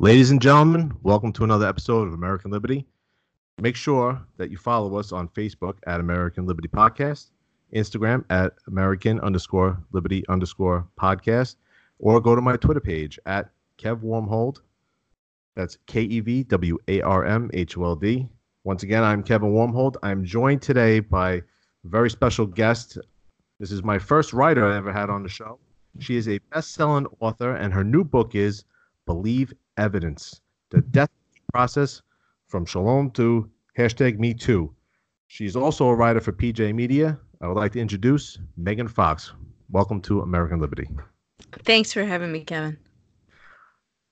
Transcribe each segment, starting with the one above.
Ladies and gentlemen, welcome to another episode of American Liberty. Make sure that you follow us on Facebook at American Liberty Podcast, Instagram at American underscore Liberty underscore podcast, or go to my Twitter page at Kev Warmhold. That's K E V W A R M H O L D. Once again, I'm Kevin Warmhold. I'm joined today by a very special guest. This is my first writer I ever had on the show. She is a best selling author, and her new book is Believe Evidence The Death Process from Salome to hashtag Me Too. She's also a writer for PJ Media. I would like to introduce Megan Fox. Welcome to American Liberty. Thanks for having me, Kevin.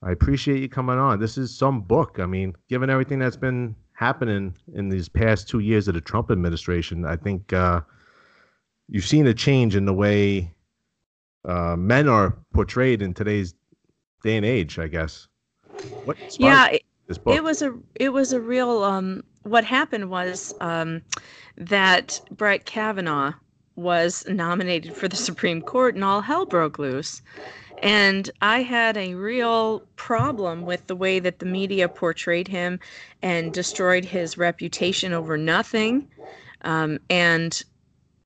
I appreciate you coming on. This is some book. I mean, given everything that's been happening in these past two years of the Trump administration, I think uh, you've seen a change in the way uh, men are portrayed in today's day and age. I guess. What yeah, it, it was a it was a real. Um, what happened was um, that Brett Kavanaugh was nominated for the Supreme Court, and all hell broke loose. And I had a real problem with the way that the media portrayed him and destroyed his reputation over nothing. Um, and,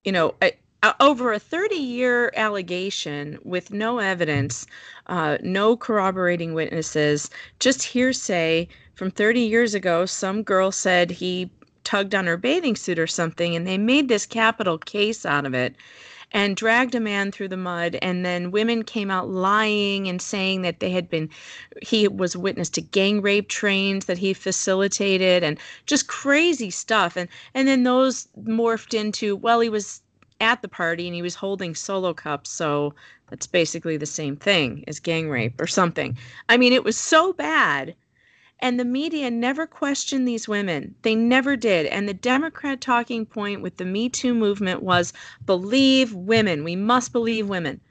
you know, I, over a 30 year allegation with no evidence, uh, no corroborating witnesses, just hearsay from 30 years ago, some girl said he tugged on her bathing suit or something, and they made this capital case out of it and dragged a man through the mud. And then women came out lying and saying that they had been he was witness to gang rape trains that he facilitated and just crazy stuff. And and then those morphed into well he was at the party and he was holding solo cups so that's basically the same thing as gang rape or something i mean it was so bad and the media never questioned these women. They never did. And the Democrat talking point with the Me Too movement was believe women. We must believe women.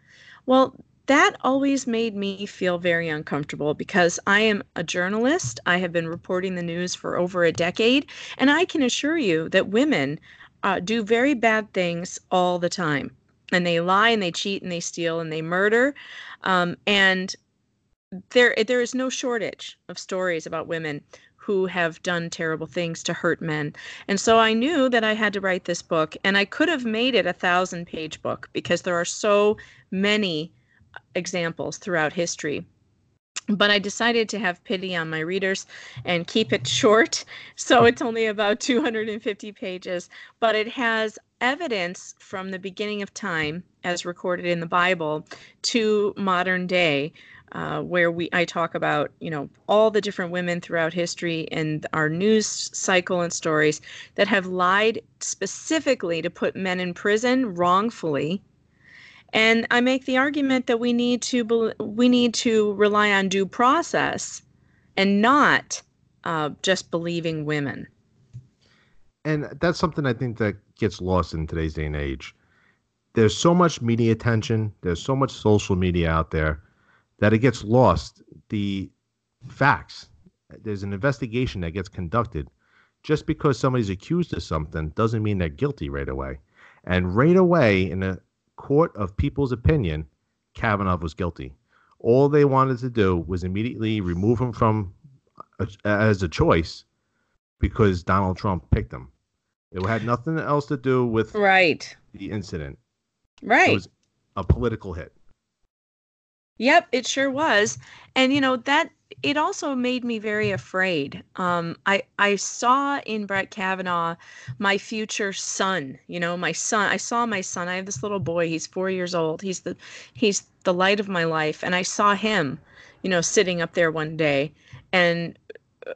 Well, that always made me feel very uncomfortable because I am a journalist. I have been reporting the news for over a decade. And I can assure you that women uh, do very bad things all the time. And they lie and they cheat and they steal and they murder. Um, and there there is no shortage of stories about women who have done terrible things to hurt men. And so I knew that I had to write this book and I could have made it a thousand page book because there are so many examples throughout history. But I decided to have pity on my readers and keep it short. So it's only about 250 pages, but it has evidence from the beginning of time, as recorded in the Bible, to modern day uh, where we I talk about you know all the different women throughout history and our news cycle and stories that have lied specifically to put men in prison wrongfully. And I make the argument that we need to we need to rely on due process and not uh, just believing women. And that's something I think that gets lost in today's day and age. There's so much media attention. There's so much social media out there that it gets lost the facts. There's an investigation that gets conducted. Just because somebody's accused of something doesn't mean they're guilty right away. And right away, in a court of people's opinion, Kavanaugh was guilty. All they wanted to do was immediately remove him from a, as a choice because Donald Trump picked him. It had nothing else to do with right the incident. Right. It was a political hit. Yep, it sure was. And you know, that it also made me very afraid. Um, I I saw in Brett Kavanaugh my future son. You know, my son. I saw my son. I have this little boy. He's four years old. He's the he's the light of my life. And I saw him, you know, sitting up there one day, and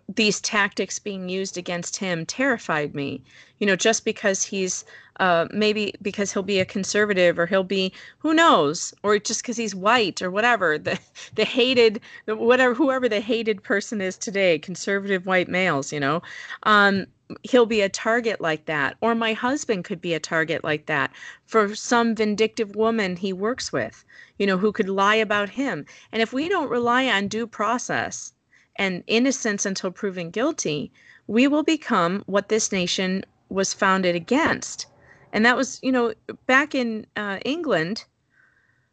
these tactics being used against him terrified me. You know, just because he's uh, maybe because he'll be a conservative or he'll be who knows, or just because he's white or whatever. The the hated the, whatever whoever the hated person is today, conservative white males. You know, um, he'll be a target like that, or my husband could be a target like that for some vindictive woman he works with. You know, who could lie about him. And if we don't rely on due process and innocence until proven guilty, we will become what this nation was founded against. And that was, you know, back in uh, England,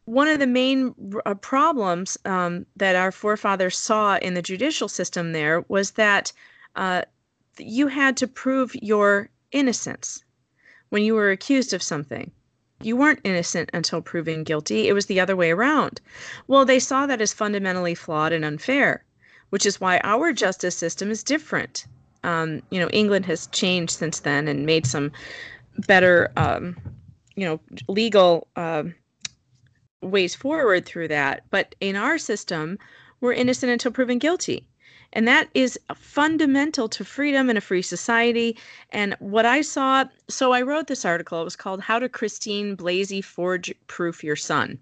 one of the main uh, problems um, that our forefathers saw in the judicial system there was that uh, you had to prove your innocence when you were accused of something. You weren't innocent until proven guilty. It was the other way around. Well, they saw that as fundamentally flawed and unfair, which is why our justice system is different. Um, you know, England has changed since then and made some better, um, you know, legal uh, ways forward through that. But in our system, we're innocent until proven guilty. And that is fundamental to freedom in a free society. And what I saw, so I wrote this article. It was called How to Christine Blasey Ford Proof Your Son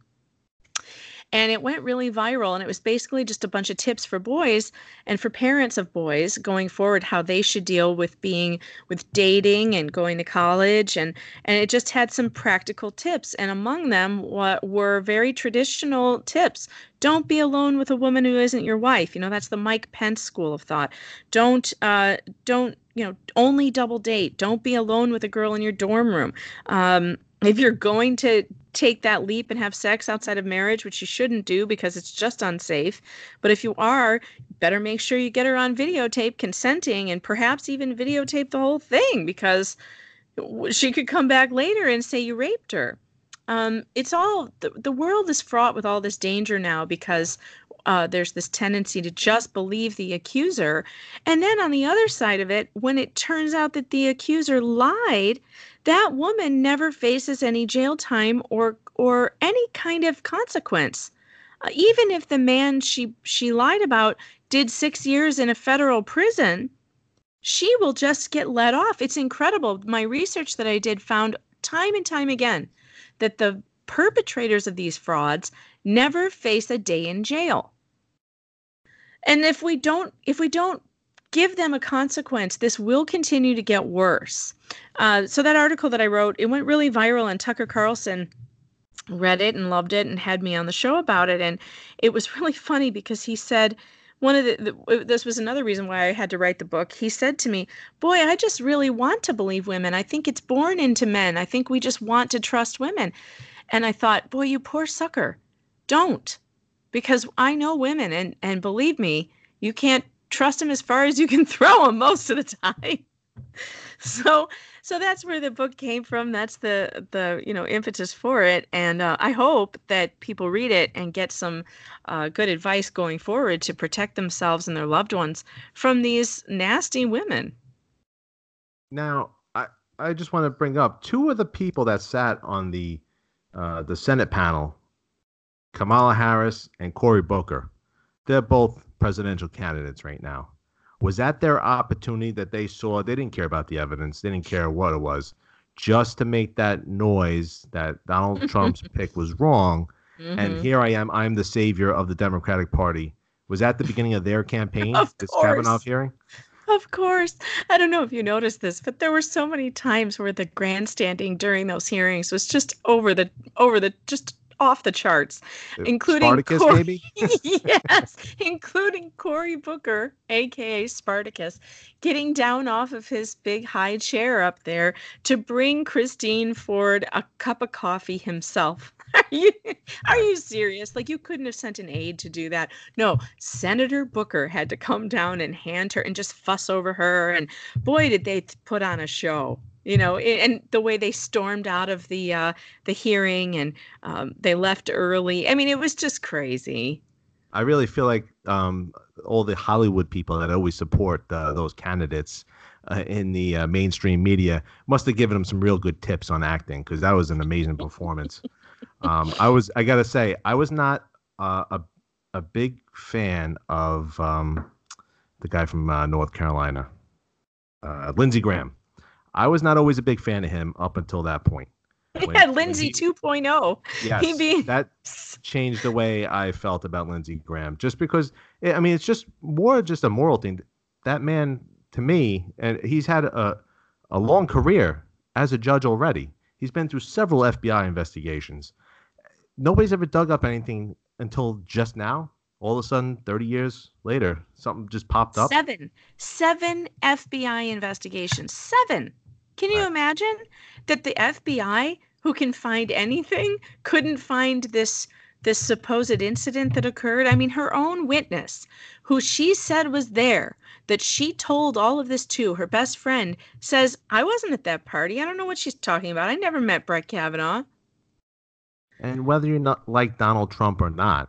and it went really viral and it was basically just a bunch of tips for boys and for parents of boys going forward how they should deal with being with dating and going to college and and it just had some practical tips and among them what were very traditional tips. Don't be alone with a woman who isn't your wife. You know that's the mike pence school of thought. Don't uh don't you know only double date. Don't be alone with a girl in your dorm room. Um if you're going to take that leap and have sex outside of marriage, which you shouldn't do because it's just unsafe. But if you are, better make sure you get her on videotape consenting and perhaps even videotape the whole thing because she could come back later and say you raped her. Um, it's all the, the world is fraught with all this danger now because uh, there's this tendency to just believe the accuser. And then on the other side of it, when it turns out that the accuser lied, that woman never faces any jail time or or any kind of consequence. Uh, even if the man she she lied about did 6 years in a federal prison, she will just get let off. It's incredible. My research that I did found time and time again that the perpetrators of these frauds never face a day in jail. And if we don't if we don't give them a consequence, this will continue to get worse. Uh, so that article that I wrote, it went really viral, and Tucker Carlson read it and loved it and had me on the show about it. And it was really funny because he said, one of the, the, this was another reason why I had to write the book. He said to me, "Boy, I just really want to believe women. I think it's born into men. I think we just want to trust women." And I thought, "Boy, you poor sucker. Don't." Because I know women and and believe me, you can't trust them as far as you can throw them most of the time. so so that's where the book came from. That's the the you know impetus for it, and uh, I hope that people read it and get some uh, good advice going forward to protect themselves and their loved ones from these nasty women. Now, I I just want to bring up two of the people that sat on the uh, the Senate panel, Kamala Harris and Cory Booker. They're both presidential candidates right now. Was that their opportunity that they saw? They didn't care about the evidence. They didn't care what it was, just to make that noise that Donald Trump's pick was wrong. Mm-hmm. And here I am. I'm the savior of the Democratic Party. Was that the beginning of their campaign? of this course. Kavanaugh hearing? Of course. I don't know if you noticed this, but there were so many times where the grandstanding during those hearings was just over the over the just off the charts, including Spartacus, Cory, maybe. yes, including Cory Booker, aka Spartacus, getting down off of his big high chair up there to bring Christine Ford a cup of coffee himself. Are you are you serious? Like you couldn't have sent an aide to do that. No, Senator Booker had to come down and hand her and just fuss over her and boy did they put on a show you know and the way they stormed out of the uh the hearing and um they left early. I mean it was just crazy. I really feel like um all the hollywood people that always support uh, those candidates uh, in the uh, mainstream media must have given them some real good tips on acting because that was an amazing performance. Um i was i gotta say i was not uh, a a big fan of um the guy from uh, north carolina uh, lindsey graham I was not always a big fan of him up until that point. When, yeah, Lindsey 2.0. Yes, he be... that changed the way I felt about Lindsey Graham. Just because, eh, I mean, it's just more just a moral thing. That man, to me, and he's had a a long career as a judge already. He's been through several FBI investigations. Nobody's ever dug up anything until just now. All of a sudden, 30 years later, something just popped up. Seven. Seven FBI investigations. Seven. Can you right. imagine that the FBI who can find anything couldn't find this this supposed incident that occurred. I mean, her own witness, who she said was there, that she told all of this to, her best friend, says, I wasn't at that party. I don't know what she's talking about. I never met Brett Kavanaugh. And whether you're not like Donald Trump or not,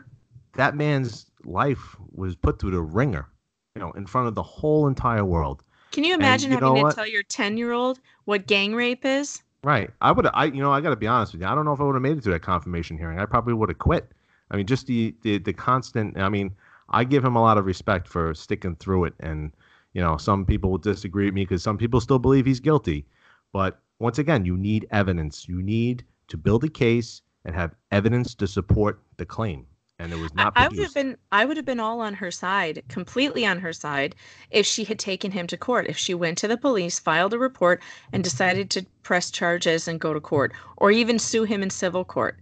that man's life was put through the ringer, you know, in front of the whole entire world. Can you imagine and, you having to tell your 10 year old what gang rape is? Right. I would. I you know I got to be honest with you. I don't know if I would have made it to that confirmation hearing. I probably would have quit. I mean, just the, the the constant. I mean, I give him a lot of respect for sticking through it. And you know, some people will disagree with me because some people still believe he's guilty. But once again, you need evidence. You need to build a case and have evidence to support the claim and it was not. I, I would have been. I would have been all on her side, completely on her side, if she had taken him to court. If she went to the police, filed a report, and decided to press charges and go to court, or even sue him in civil court.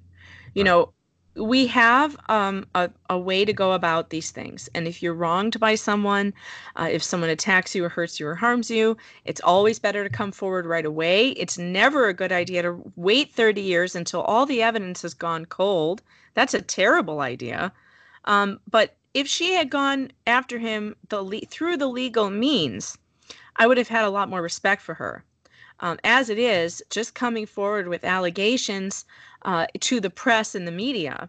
You right. know, we have um, a, a way to go about these things. And if you're wronged by someone, uh, if someone attacks you or hurts you or harms you, it's always better to come forward right away. It's never a good idea to wait 30 years until all the evidence has gone cold that's a terrible idea. Um, but if she had gone after him the le- through the legal means, I would have had a lot more respect for her. Um, as it is, just coming forward with allegations uh, to the press and the media,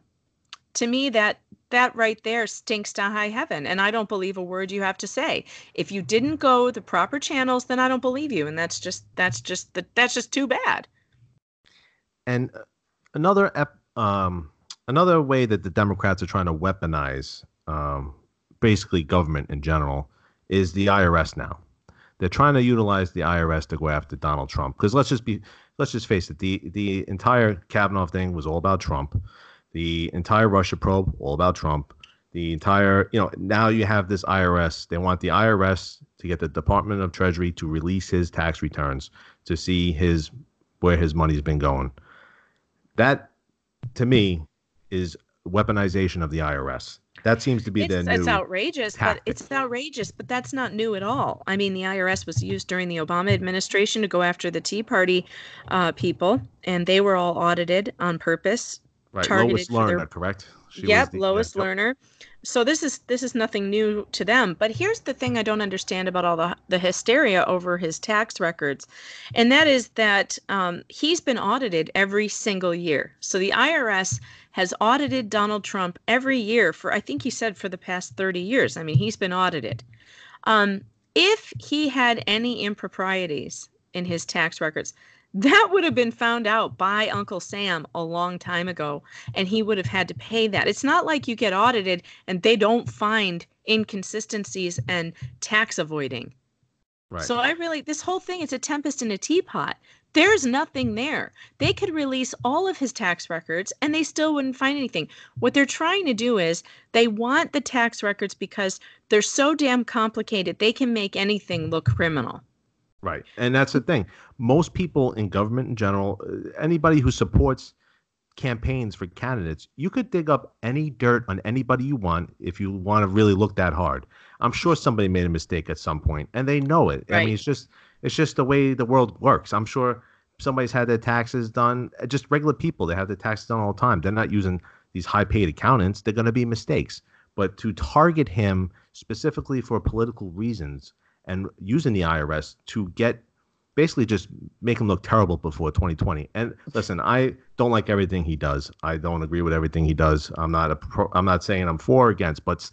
to me that that right there stinks to high heaven and i don't believe a word you have to say if you didn't go the proper channels then i don't believe you and that's just that's just the, that's just too bad and uh, another ep- um another way that the Democrats are trying to weaponize um, basically government in general is the IRS now. They're trying to utilize the IRS to go after Donald Trump because let's just be let's just face it the the entire Kavanaugh thing was all about Trump. The entire Russia probe all about Trump. The entire you know now you have this IRS. They want the IRS to get the Department of Treasury to release his tax returns to see his where his money's been going. That to me is weaponization of the IRS. That seems to be it's, the new. It's outrageous, tactic. but it's outrageous, but that's not new at all. I mean, the IRS was used during the Obama administration to go after the Tea Party uh, people, and they were all audited on purpose. Right, Lois Lerner, their... correct? She yep, the, Lois yeah, Lerner. So this is this is nothing new to them. But here's the thing I don't understand about all the the hysteria over his tax records, and that is that um, he's been audited every single year. So the IRS has audited Donald Trump every year for, I think he said, for the past 30 years. I mean, he's been audited. Um, if he had any improprieties in his tax records, that would have been found out by Uncle Sam a long time ago, and he would have had to pay that. It's not like you get audited and they don't find inconsistencies and tax avoiding. Right. So I really, this whole thing is a tempest in a teapot. There's nothing there. They could release all of his tax records and they still wouldn't find anything. What they're trying to do is they want the tax records because they're so damn complicated, they can make anything look criminal. Right. And that's the thing. Most people in government in general, uh, anybody who supports campaigns for candidates, you could dig up any dirt on anybody you want if you want to really look that hard. I'm sure somebody made a mistake at some point and they know it. Right. I mean, it's just it's just the way the world works. I'm sure somebody's had their taxes done. Uh, just regular people, they have their taxes done all the time. They're not using these high paid accountants. They're going to be mistakes. But to target him specifically for political reasons and using the IRS to get basically just make him look terrible before 2020. And listen, I don't like everything he does. I don't agree with everything he does. I'm not a pro, I'm not saying I'm for or against, but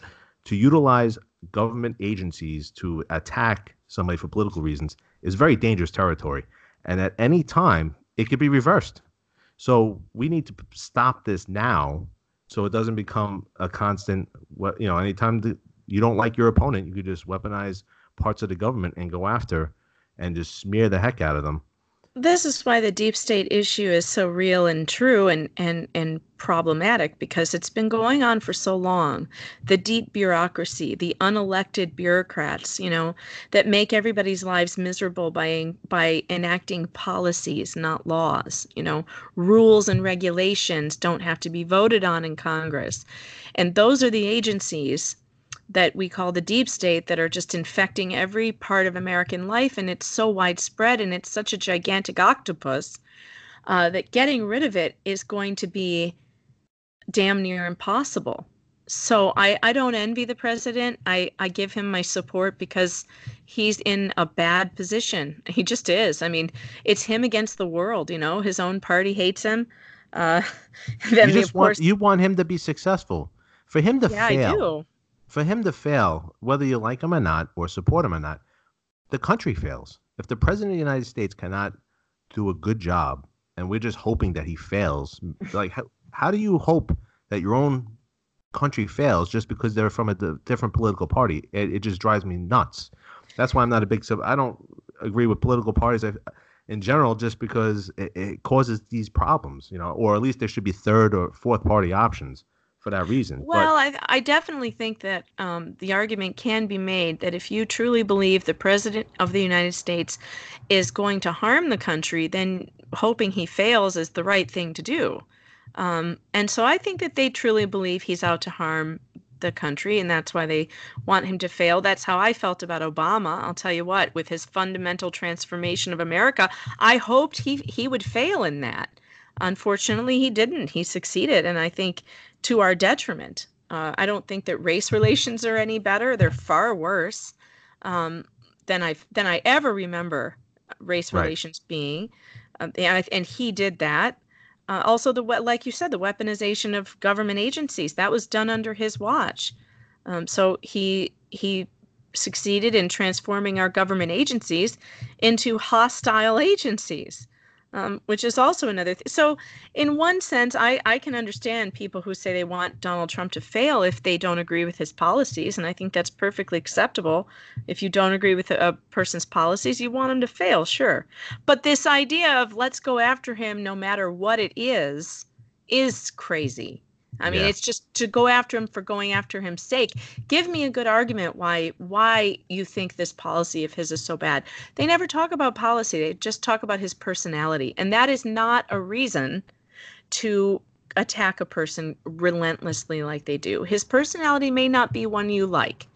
to utilize government agencies to attack somebody for political reasons is very dangerous territory. And at any time, it could be reversed. So we need to stop this now so it doesn't become a constant, what you know, anytime the, you don't like your opponent, you could just weaponize parts of the government and go after and just smear the heck out of them this is why the deep state issue is so real and true and, and, and problematic because it's been going on for so long. The deep bureaucracy, the unelected bureaucrats, you know, that make everybody's lives miserable by by enacting policies, not laws. You know, rules and regulations don't have to be voted on in Congress. And those are the agencies that we call the deep state that are just infecting every part of American life. And it's so widespread and it's such a gigantic octopus uh, that getting rid of it is going to be damn near impossible. So I, I don't envy the president. I, I give him my support because he's in a bad position. He just is. I mean, it's him against the world. You know, his own party hates him. Uh, you just want you want him to be successful. For him to yeah, fail, for him to fail, whether you like him or not, or support him or not, the country fails. If the president of the United States cannot do a good job, and we're just hoping that he fails, like how, how do you hope that your own country fails just because they're from a d- different political party? It, it, just drives me nuts. That's why I'm not a big sub. I don't agree with political parties in general, just because it, it causes these problems, you know, or at least there should be third or fourth party options for that reason. Well, but, I, I definitely think that um, the argument can be made that if you truly believe the president of the United States is going to harm the country, then hoping he fails is the right thing to do. Um, and so I think that they truly believe he's out to harm the country, and that's why they want him to fail. That's how I felt about Obama. I'll tell you what, with his fundamental transformation of America, I hoped he he would fail in that. Unfortunately, he didn't. He succeeded, and I think to our detriment. Uh, I don't think that race relations are any better. They're far worse um, than I than I ever remember race right. relations being. Um, and, and he did that. Uh, also, the like you said, the weaponization of government agencies that was done under his watch. Um, so he he succeeded in transforming our government agencies into hostile agencies um, which is also another thing. So, in one sense, I, I can understand people who say they want Donald Trump to fail if they don't agree with his policies. And I think that's perfectly acceptable. If you don't agree with a, a person's policies, you want him to fail, sure. But this idea of let's go after him no matter what it is, is crazy. I mean, yeah. it's just to go after him for going after him's sake. Give me a good argument why why you think this policy of his is so bad. They never talk about policy. They just talk about his personality, and that is not a reason to attack a person relentlessly like they do. His personality may not be one you like,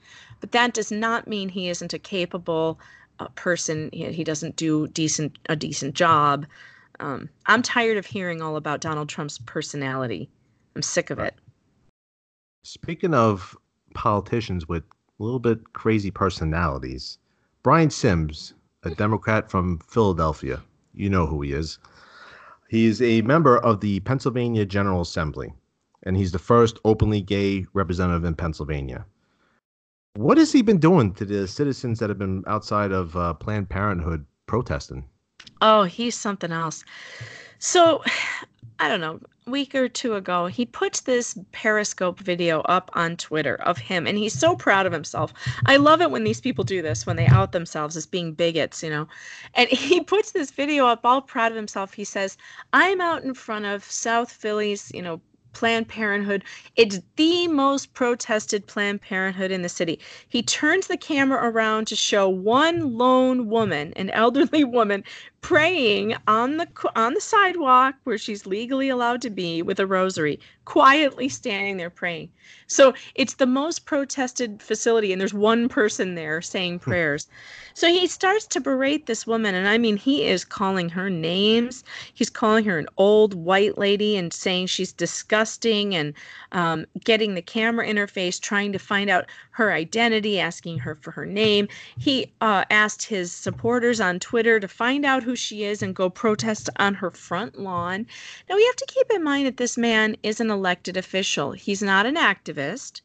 but that does not mean he isn't a capable uh, person. He, he, doesn't do decent a decent job. Um, I'm tired of hearing all about Donald Trump's personality. I'm sick of it. Speaking of politicians with a little bit crazy personalities, Brian Sims, a Democrat from Philadelphia, you know who he is. He's a member of the Pennsylvania General Assembly, and he's the first openly gay representative in Pennsylvania. What has he been doing to the citizens that have been outside of uh, Planned Parenthood protesting? Oh, he's something else. So, I don't know week or two ago, he puts this Periscope video up on Twitter of him, and he's so proud of himself. I love it when these people do this, when they out themselves as being bigots, you know. And he puts this video up all proud of himself. He says, I'm out in front of South Philly's, you know, Planned Parenthood. It's the most protested Planned Parenthood in the city. He turns the camera around to show one lone woman, an elderly woman, praying on the on the sidewalk where she's legally allowed to be with a rosary, quietly standing there praying. So it's the most protested facility, and there's one person there saying hmm. prayers. So he starts to berate this woman, and I mean, he is calling her names. He's calling her an old white lady and saying she's disgusting, and um, getting the camera interface, trying to find out her identity, asking her for her name. He uh, asked his supporters on Twitter to find out who she is and go protest on her front lawn. Now, we have to keep in mind that this man is an elected official, he's not an activist.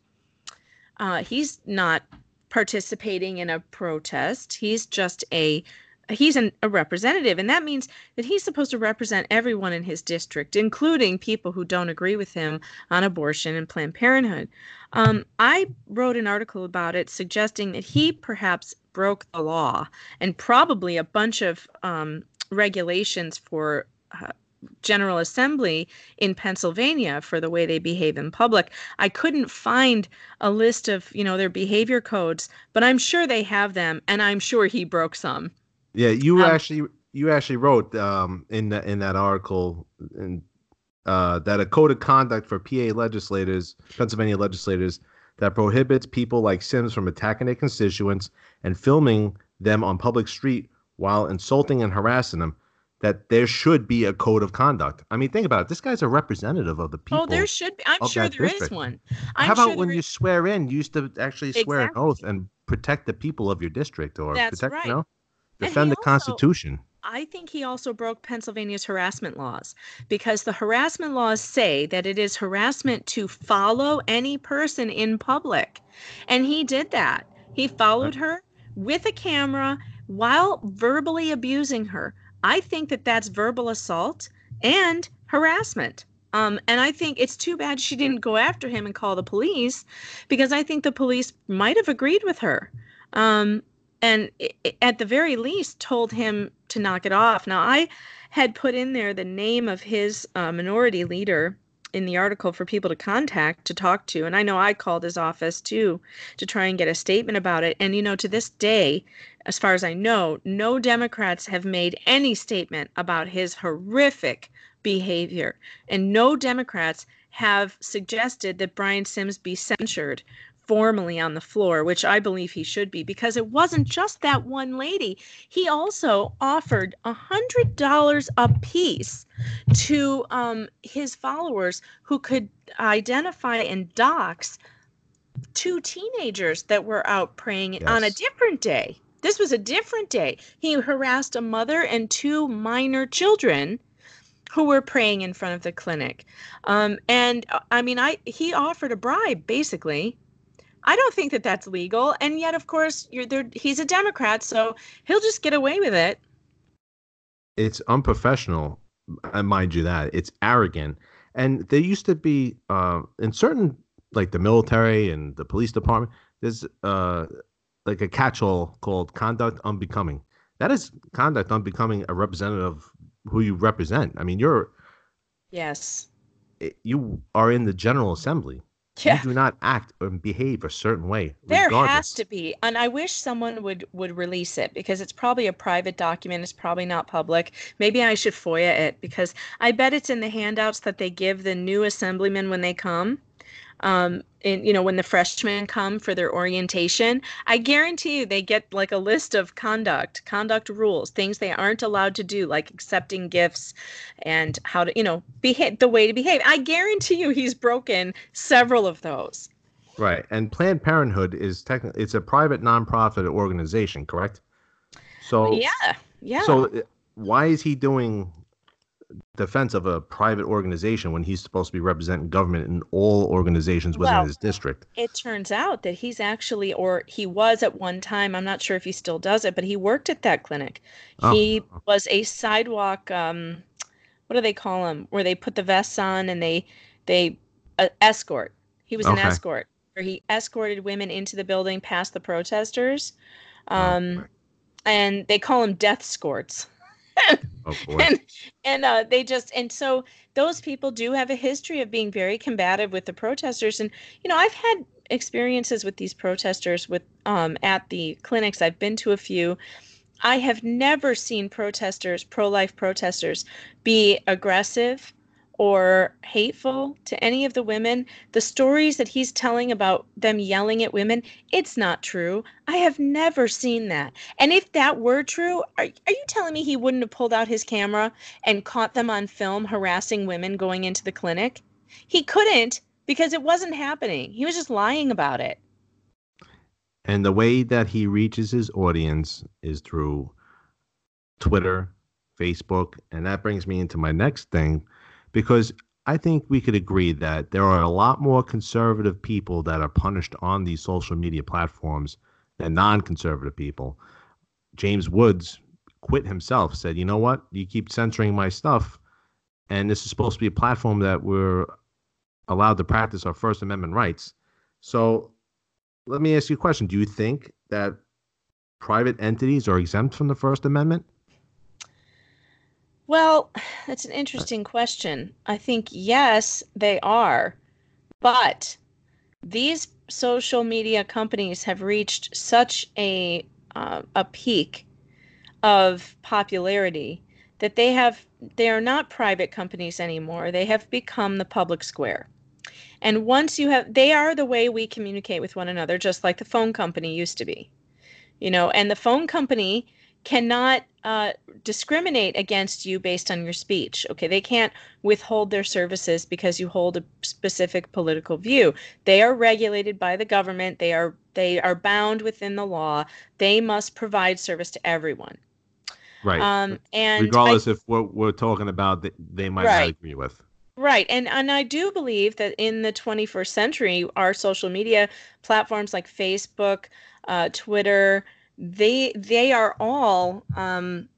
Uh, he's not participating in a protest. He's just a he's an, a representative and that means that he's supposed to represent everyone in his district including people who don't agree with him on abortion and planned parenthood um, i wrote an article about it suggesting that he perhaps broke the law and probably a bunch of um, regulations for uh, General Assembly in Pennsylvania for the way they behave in public. I couldn't find a list of, you know, their behavior codes, but I'm sure they have them and I'm sure he broke some. Yeah, you um, actually you actually wrote um, in that in that article in, uh, that a code of conduct for PA legislators, Pennsylvania legislators, that prohibits people like Sims from attacking their constituents and filming them on public street while insulting and harassing them that there should be a code of conduct. I mean, think about it. This guy's a representative of the people. Oh, there should be. I'm sure there district. is one. I'm How about sure when you swear in, you used to actually swear exactly. an oath and protect the people of your district or That's protect, right. you know, defend the also, Constitution. I think he also broke Pennsylvania's harassment laws because the harassment laws say that it is harassment to follow any person in public. And he did that. He followed her with a camera while verbally abusing her. I think that that's verbal assault and harassment. Um, and I think it's too bad she didn't go after him and call the police because I think the police might have agreed with her. Um, and at the very least told him to knock it off. Now, I had put in there the name of his uh, minority leader in the article for people to contact to talk to. And I know I called his office too to try and get a statement about it. And, you know, to this day, as far as I know, no Democrats have made any statement about his horrific behavior. And no Democrats have suggested that Brian Sims be censured formally on the floor, which I believe he should be, because it wasn't just that one lady. He also offered a hundred dollars a piece to um, his followers who could identify and dox two teenagers that were out praying yes. on a different day. This was a different day. He harassed a mother and two minor children who were praying in front of the clinic. Um, and uh, I mean, I he offered a bribe basically. I don't think that that's legal, and yet, of course, you're there. He's a Democrat, so he'll just get away with it. It's unprofessional, uh, mind you. That it's arrogant, and there used to be uh, in certain like the military and the police department. There's uh, like a catch-all called conduct unbecoming. That is conduct unbecoming a representative of who you represent. I mean, you're yes, you are in the General Assembly. Yeah. You do not act and behave a certain way. There has to be, and I wish someone would would release it because it's probably a private document. It's probably not public. Maybe I should FOIA it because I bet it's in the handouts that they give the new assemblymen when they come um, in, you know, when the freshmen come for their orientation, I guarantee you they get like a list of conduct, conduct rules, things they aren't allowed to do, like accepting gifts and how to, you know, behave the way to behave. I guarantee you he's broken several of those. Right. And Planned Parenthood is technically it's a private nonprofit organization, correct? So Yeah. Yeah. So uh, why is he doing defense of a private organization when he's supposed to be representing government in all organizations within well, his district. It turns out that he's actually, or he was at one time, I'm not sure if he still does it, but he worked at that clinic. Oh. He was a sidewalk, um, what do they call him, where they put the vests on and they, they, uh, escort. He was okay. an escort, where he escorted women into the building past the protesters. Oh, um, oh, and they call him death escorts oh boy. and and uh, they just and so those people do have a history of being very combative with the protesters. And you know i've had experiences with these protesters with um, at the clinics. I've been to a few. I have never seen protesters pro-life protesters be aggressive or hateful to any of the women. The stories that he's telling about them yelling at women, it's not true. I have never seen that. And if that were true, are, are you telling me he wouldn't have pulled out his camera and caught them on film harassing women going into the clinic? He couldn't because it wasn't happening. He was just lying about it. And the way that he reaches his audience is through Twitter, Facebook, and that brings me into my next thing because I think we could agree that there are a lot more conservative people that are punished on these social media platforms than non conservative people. James Woods quit himself, said, you know what? You keep censoring my stuff. And this is supposed to be a platform that we're allowed to practice our First Amendment rights. So let me ask you a question. Do you think that private entities are exempt from the First Amendment? Well, that's an interesting question. I think yes, they are. But these social media companies have reached such a uh, a peak of popularity that they have they are not private companies anymore. They have become the public square. And once you have they are the way we communicate with one another just like the phone company used to be. You know, and the phone company cannot uh, discriminate against you based on your speech. Okay, they can't withhold their services because you hold a specific political view. They are regulated by the government. They are they are bound within the law. They must provide service to everyone. Right. Um, and regardless I, if what we're talking about, they, they might right. not agree with. Right. And and I do believe that in the 21st century, our social media platforms like Facebook, uh, Twitter, they they are all um,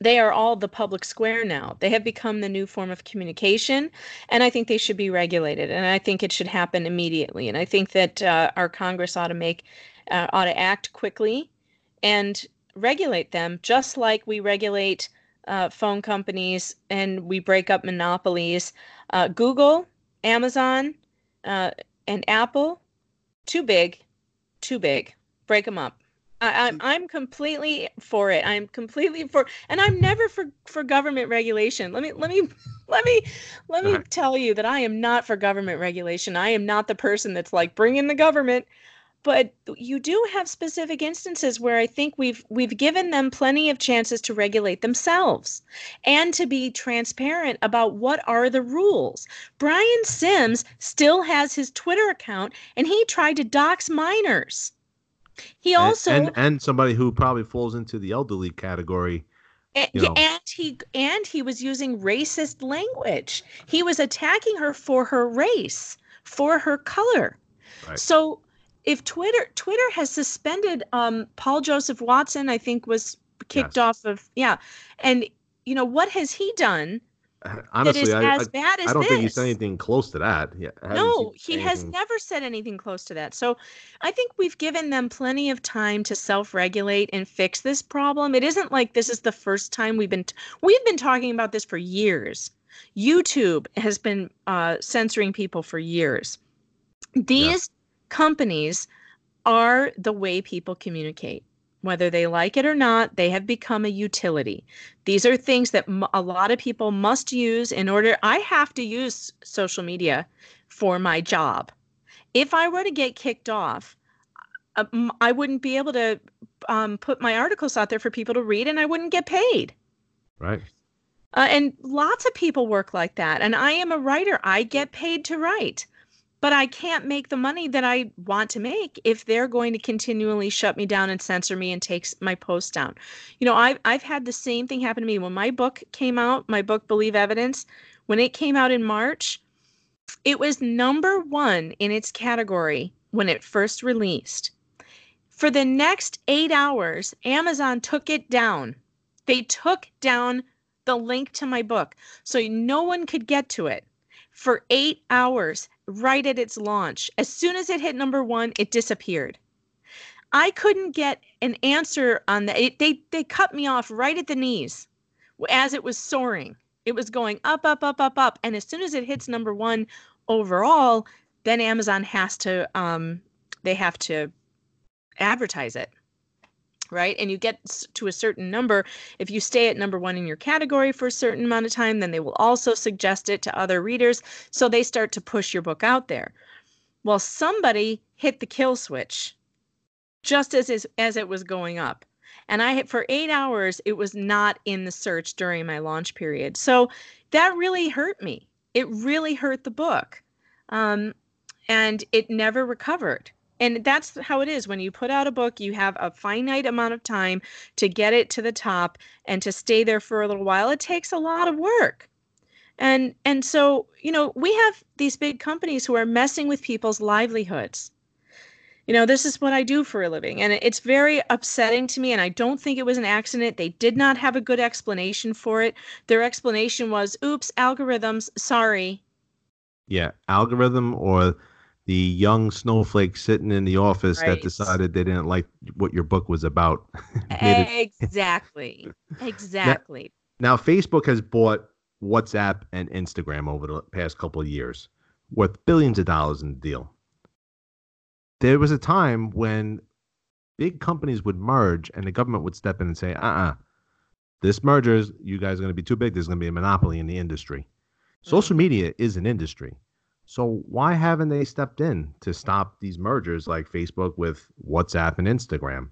they are all the public square now. They have become the new form of communication, and I think they should be regulated. And I think it should happen immediately. And I think that uh, our Congress ought to make uh, ought to act quickly and regulate them, just like we regulate uh, phone companies and we break up monopolies. Uh, Google, Amazon, uh, and Apple, too big, too big. Break them up. I, I'm mm. I'm completely for it. I'm completely for, and I'm never for for government regulation. Let me let me let me let me tell you that I am not for government regulation. I am not the person that's like bring in the government. But you do have specific instances where I think we've we've given them plenty of chances to regulate themselves and to be transparent about what are the rules. Brian Sims still has his Twitter account and he tried to dox minors he also and, and, and somebody who probably falls into the elderly category. And, you know. and he and he was using racist language. He was attacking her for her race, for her color. Right. So if Twitter Twitter has suspended um, Paul Joseph Watson, I think was kicked yes. off of yeah, and you know what has he done honestly, I, as I, bad as I don't this. think he said anything close to that. Yeah, no, he anything... has never said anything close to that. So I think we've given them plenty of time to self-regulate and fix this problem. It isn't like this is the first time we've been t- we've been talking about this for years. YouTube has been uh, censoring people for years. These yeah. companies are the way people communicate whether they like it or not, they have become a utility. These are things that a lot of people must use in order. I have to use social media for my job. If I were to get kicked off, uh, I wouldn't be able to um, put my articles out there for people to read and I wouldn't get paid. Right. Uh, and lots of people work like that. And I am a writer, I get paid to write but I can't make the money that I want to make if they're going to continually shut me down and censor me and take my post down. You know, I've I've had the same thing happen to me when my book came out, my book Believe Evidence, when it came out in March, it was number 1 in its category when it first released. For the next 8 hours, Amazon took it down. They took down the link to my book so no one could get to it for 8 hours right at its launch. As soon as it hit number one, it disappeared. I couldn't get an answer on that. It, they they cut me off right at the knees as it was soaring. It was going up, up, up, up, up, and as soon as it hits number one overall, then Amazon has to um, they have to advertise it right? And you get to a certain number. If you stay at number one in your category for a certain amount of time, then they will also suggest it to other readers. So they start to push your book out there. Well, somebody hit the kill switch just as, as, it was going up. And I for eight hours, it was not in the search during my launch period. So that really hurt me. It really hurt the book. Um, and it never recovered and that's how it is. When you put out a book you have a finite amount of time to get it to the top and to stay there for a little while. It takes a lot of work. And and so you know we have these big companies who are messing with people's livelihoods. You know this is what i do for a living. And it's very upsetting to me and i don't think it was an accident. They did not have a good explanation for it. Their explanation was oops algorithms sorry. Yeah algorithm or the young snowflake sitting in the office right. that decided they didn't like what your book was about. exactly. exactly. Now, now, Facebook has bought WhatsApp and Instagram over the past couple of years, worth billions of dollars in the deal. There was a time when big companies would merge and the government would step in and say, uh uh-uh, uh this merger is, you guys are going to be too big. There's going to be a monopoly in the industry. Social mm-hmm. media is an industry. So why haven't they stepped in to stop these mergers like Facebook with WhatsApp and Instagram?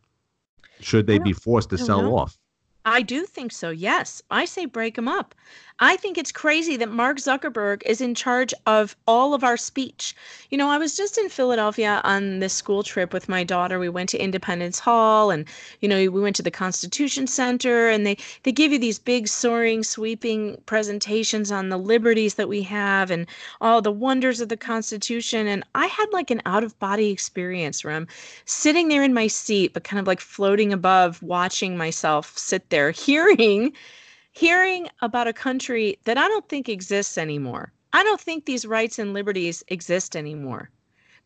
should they be forced to sell know. off? I do think so. Yes. I say break them up. I think it's crazy that Mark Zuckerberg is in charge of all of our speech. You know, I was just in Philadelphia on this school trip with my daughter. We went to Independence Hall and, you know, we went to the Constitution Center and they they give you these big soaring sweeping presentations on the liberties that we have and all the wonders of the Constitution and I had like an out of body experience where I'm sitting there in my seat but kind of like floating above watching myself sit there hearing hearing about a country that I don't think exists anymore. I don't think these rights and liberties exist anymore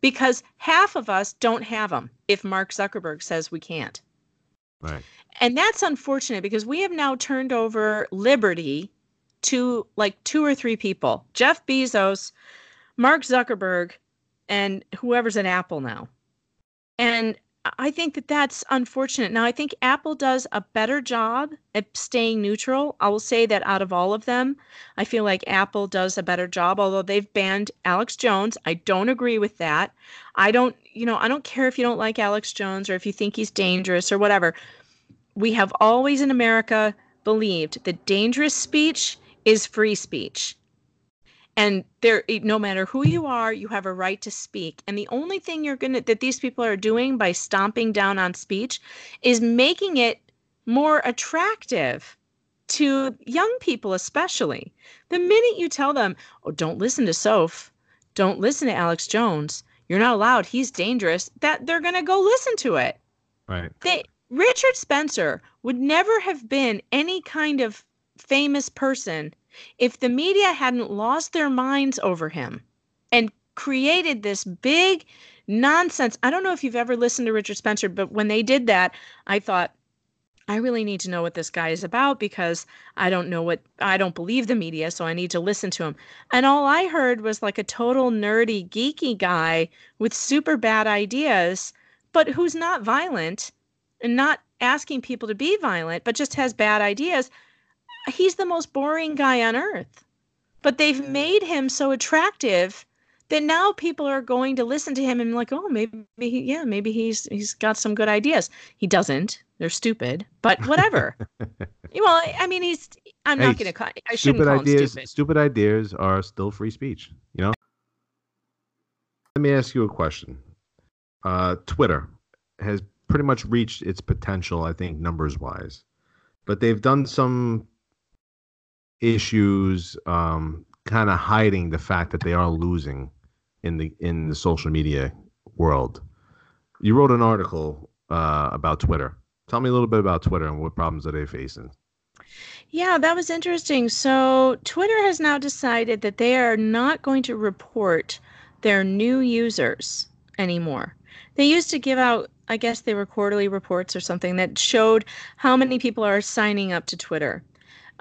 because half of us don't have them if Mark Zuckerberg says we can't. Right. And that's unfortunate because we have now turned over liberty to like two or three people Jeff Bezos, Mark Zuckerberg, and whoever's at Apple now. And I think that that's unfortunate. Now, I think Apple does a better job at staying neutral. I will say that out of all of them, I feel like Apple does a better job, although they've banned Alex Jones. I don't agree with that. I don't, you know, I don't care if you don't like Alex Jones or if you think he's dangerous or whatever. We have always in America believed that dangerous speech is free speech and there no matter who you are you have a right to speak. And the only thing you're going to that these people are doing by stomping down on speech is making it more attractive to young people especially. The minute you tell them oh don't listen to soph. Don't listen to alex jones. You're not allowed. He's dangerous that they're going to go listen to it. Right. They richard spencer would never have been any kind of famous person if the media hadn't lost their minds over him and created this big nonsense. I don't know if you've ever listened to Richard Spencer, but when they did that, I thought, I really need to know what this guy is about because I don't know what I don't believe the media, so I need to listen to him. And all I heard was like a total nerdy, geeky guy with super bad ideas, but who's not violent and not asking people to be violent, but just has bad ideas he's the most boring guy on earth. But they've made him so attractive that now people are going to listen to him and like, oh, maybe he, yeah, maybe he's he's got some good ideas. He doesn't. They're stupid, but whatever. well, I mean, he's. I'm hey, not going to. I shouldn't stupid ideas. Stupid. stupid ideas are still free speech. You know. Let me ask you a question. Uh, Twitter has pretty much reached its potential, I think, numbers wise, but they've done some issues, um, kind of hiding the fact that they are losing in the in the social media world. You wrote an article uh, about Twitter. Tell me a little bit about Twitter and what problems are they facing. Yeah, that was interesting. So Twitter has now decided that they are not going to report their new users anymore. They used to give out, I guess they were quarterly reports or something that showed how many people are signing up to Twitter.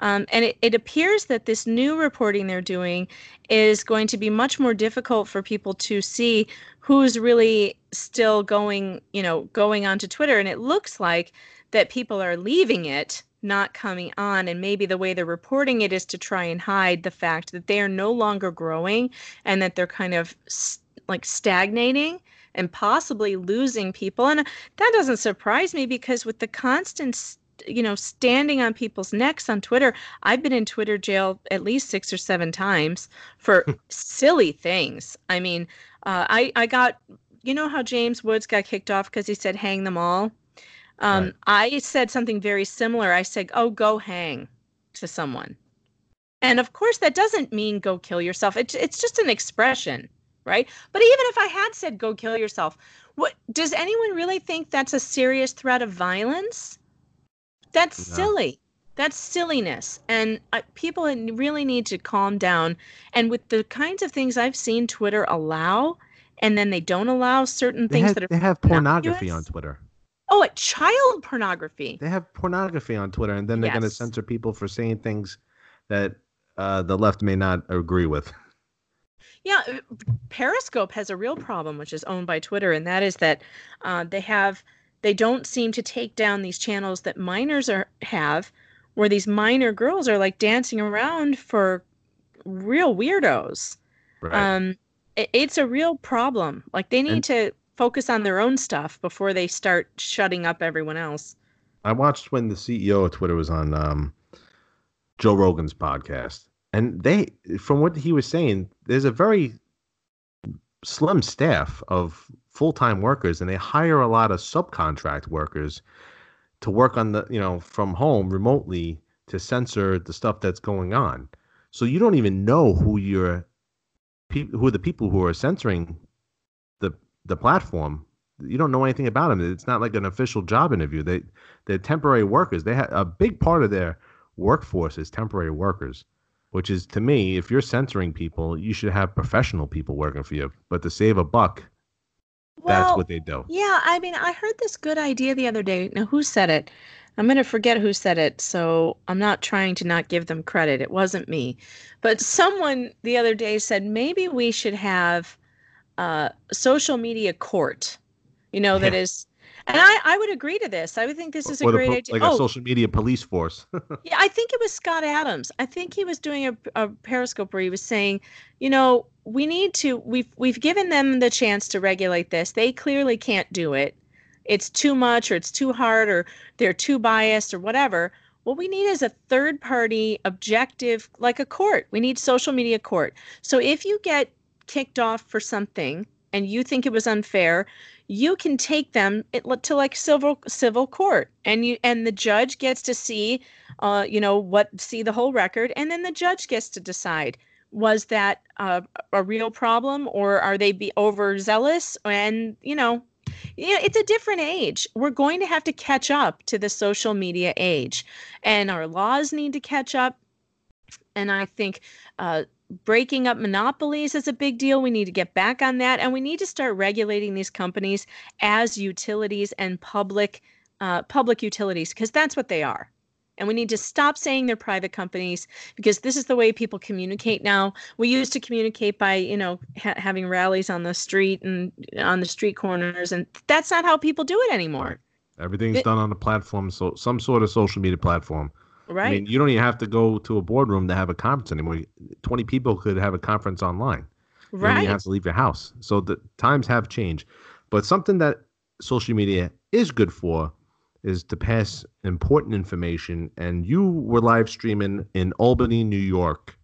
Um, and it, it appears that this new reporting they're doing is going to be much more difficult for people to see who's really still going, you know, going onto Twitter. And it looks like that people are leaving it, not coming on. And maybe the way they're reporting it is to try and hide the fact that they are no longer growing and that they're kind of st- like stagnating and possibly losing people. And that doesn't surprise me because with the constant you know, standing on people's necks on Twitter. I've been in Twitter jail at least six or seven times for silly things. I mean, uh, I I got you know how James Woods got kicked off because he said hang them all. Um, right. I said something very similar. I said, "Oh, go hang," to someone, and of course that doesn't mean go kill yourself. It's it's just an expression, right? But even if I had said go kill yourself, what does anyone really think that's a serious threat of violence? That's no. silly. That's silliness. And uh, people really need to calm down. And with the kinds of things I've seen Twitter allow, and then they don't allow certain things have, that are. They have pornography on Twitter. Oh, a child pornography. They have pornography on Twitter, and then they're yes. going to censor people for saying things that uh, the left may not agree with. Yeah, uh, Periscope has a real problem, which is owned by Twitter, and that is that uh, they have they don't seem to take down these channels that minors are have where these minor girls are like dancing around for real weirdos. Right. um it, it's a real problem. Like they need and, to focus on their own stuff before they start shutting up everyone else. I watched when the CEO of Twitter was on um, Joe Rogan's podcast, and they, from what he was saying, there's a very slim staff of full time workers, and they hire a lot of subcontract workers to work on the, you know, from home remotely to censor the stuff that's going on. So you don't even know who your who are the people who are censoring the the platform. You don't know anything about them. It's not like an official job interview. They they're temporary workers. They have a big part of their workforce is temporary workers, which is to me, if you're censoring people, you should have professional people working for you. But to save a buck, well, that's what they do. Yeah, I mean, I heard this good idea the other day. Now, who said it? I'm going to forget who said it, so I'm not trying to not give them credit. It wasn't me. But someone the other day said maybe we should have a social media court, you know, that is and I, I would agree to this. I would think this is a great idea. Like a oh, social media police force. yeah, I think it was Scott Adams. I think he was doing a, a Periscope where he was saying, you know, we need to. We've we've given them the chance to regulate this. They clearly can't do it. It's too much, or it's too hard, or they're too biased, or whatever. What we need is a third party objective, like a court. We need social media court. So if you get kicked off for something and you think it was unfair, you can take them to like civil civil court and you and the judge gets to see uh you know what see the whole record and then the judge gets to decide was that uh, a real problem or are they be overzealous and you know it's a different age. We're going to have to catch up to the social media age, and our laws need to catch up. And I think uh, breaking up monopolies is a big deal. We need to get back on that, and we need to start regulating these companies as utilities and public uh, public utilities because that's what they are. And we need to stop saying they're private companies because this is the way people communicate now. We used to communicate by, you know, ha- having rallies on the street and on the street corners, and that's not how people do it anymore. Everything's it, done on a platform, so some sort of social media platform. Right. I mean, you don't even have to go to a boardroom to have a conference anymore. Twenty people could have a conference online. Right. You have to leave your house. So the times have changed. But something that social media is good for is to pass important information. And you were live streaming in Albany, New York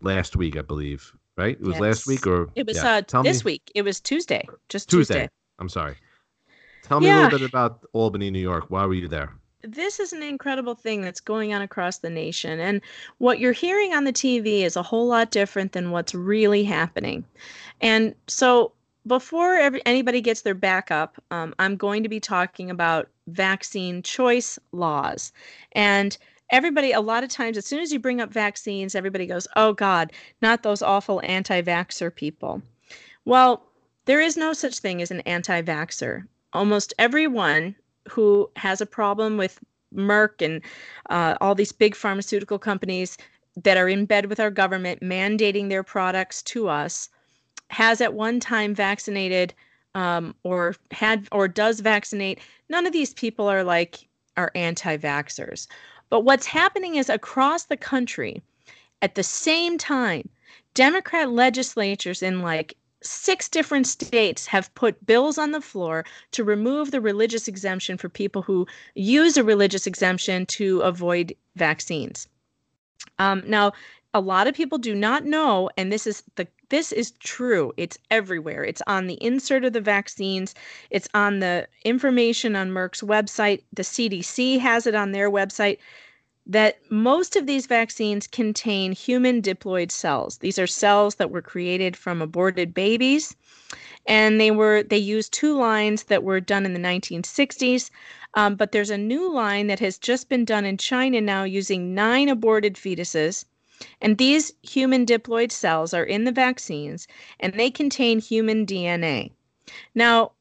last week, I believe. Right? It was yes. last week or it was yeah. uh, this me... week. It was Tuesday. Just Tuesday. Tuesday. I'm sorry. Tell me yeah. a little bit about Albany, New York. Why were you there? this is an incredible thing that's going on across the nation. And what you're hearing on the TV is a whole lot different than what's really happening. And so, before every, anybody gets their back up, um, I'm going to be talking about vaccine choice laws. And everybody, a lot of times, as soon as you bring up vaccines, everybody goes, oh God, not those awful anti vaxxer people. Well, there is no such thing as an anti vaxxer. Almost everyone who has a problem with Merck and uh, all these big pharmaceutical companies that are in bed with our government mandating their products to us has at one time vaccinated um, or had or does vaccinate none of these people are like are anti-vaxxers but what's happening is across the country at the same time democrat legislatures in like six different states have put bills on the floor to remove the religious exemption for people who use a religious exemption to avoid vaccines. Um, now, a lot of people do not know, and this is the this is true. It's everywhere. It's on the insert of the vaccines. It's on the information on Merck's website. The CDC has it on their website that most of these vaccines contain human diploid cells. These are cells that were created from aborted babies and they were they used two lines that were done in the 1960s um, but there's a new line that has just been done in china now using nine aborted fetuses and these human diploid cells are in the vaccines and they contain human dna now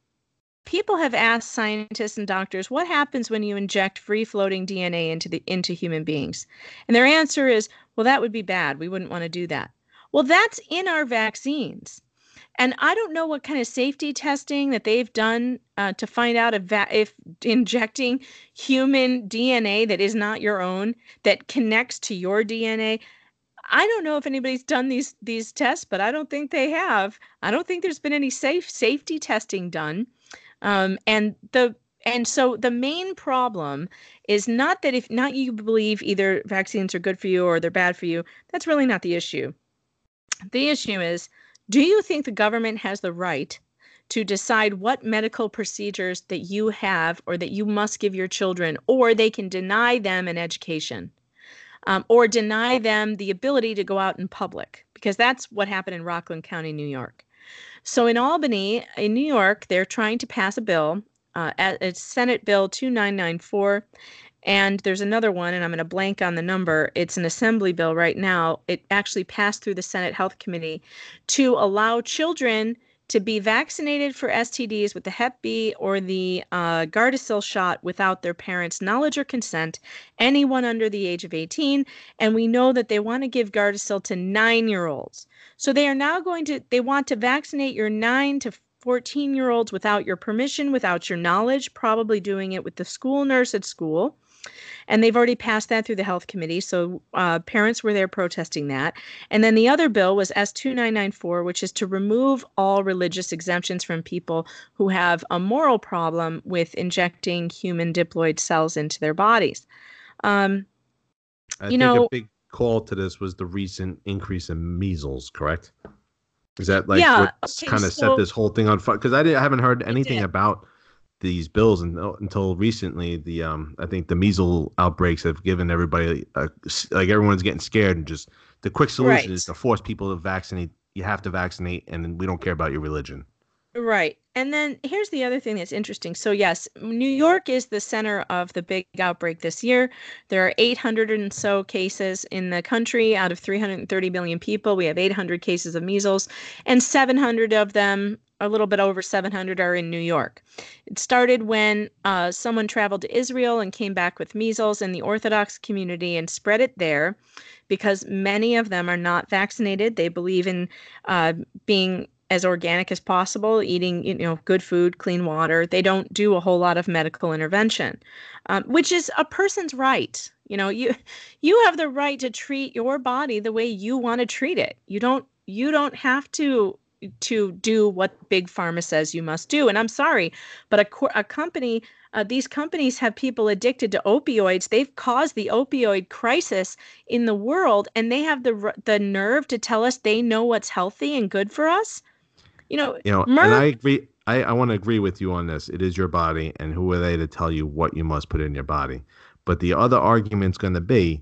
people have asked scientists and doctors what happens when you inject free floating DNA into the into human beings. And their answer is, well that would be bad. We wouldn't want to do that. Well, that's in our vaccines. And I don't know what kind of safety testing that they've done uh, to find out if, va- if injecting human DNA that is not your own, that connects to your DNA. I don't know if anybody's done these these tests, but I don't think they have. I don't think there's been any safe safety testing done. Um, and the And so the main problem is not that if not you believe either vaccines are good for you or they're bad for you. That's really not the issue. The issue is do you think the government has the right to decide what medical procedures that you have or that you must give your children, or they can deny them an education? Um, or deny them the ability to go out in public because that's what happened in Rockland County, New York. So in Albany, in New York, they're trying to pass a bill. Uh, it's Senate Bill 2994. And there's another one, and I'm going to blank on the number. It's an assembly bill right now. It actually passed through the Senate Health Committee to allow children to be vaccinated for STDs with the Hep B or the uh, Gardasil shot without their parents' knowledge or consent, anyone under the age of 18. And we know that they want to give Gardasil to nine year olds. So they are now going to, they want to vaccinate your nine to 14 year olds without your permission, without your knowledge, probably doing it with the school nurse at school and they've already passed that through the health committee. So uh, parents were there protesting that. And then the other bill was S2994, which is to remove all religious exemptions from people who have a moral problem with injecting human diploid cells into their bodies. Um, I you know, a big call to this was the recent increase in measles, correct? Is that like yeah, what okay, kind of so set this whole thing on fire? Because I, I haven't heard anything about these bills and, until recently the um i think the measles outbreaks have given everybody a, like everyone's getting scared and just the quick solution right. is to force people to vaccinate you have to vaccinate and we don't care about your religion. Right. And then here's the other thing that's interesting. So yes new york is the center of the big outbreak this year. There are 800 and so cases in the country out of 330 million people. We have 800 cases of measles and 700 of them a little bit over 700 are in New York. It started when uh, someone traveled to Israel and came back with measles in the Orthodox community and spread it there because many of them are not vaccinated. They believe in uh, being as organic as possible, eating you know good food, clean water. They don't do a whole lot of medical intervention, um, which is a person's right. You know, you you have the right to treat your body the way you want to treat it. You don't you don't have to to do what big pharma says you must do. And I'm sorry, but a, a company, uh, these companies have people addicted to opioids. They've caused the opioid crisis in the world, and they have the the nerve to tell us they know what's healthy and good for us. You know, you know, and I agree. I, I want to agree with you on this. It is your body, and who are they to tell you what you must put in your body? But the other argument's going to be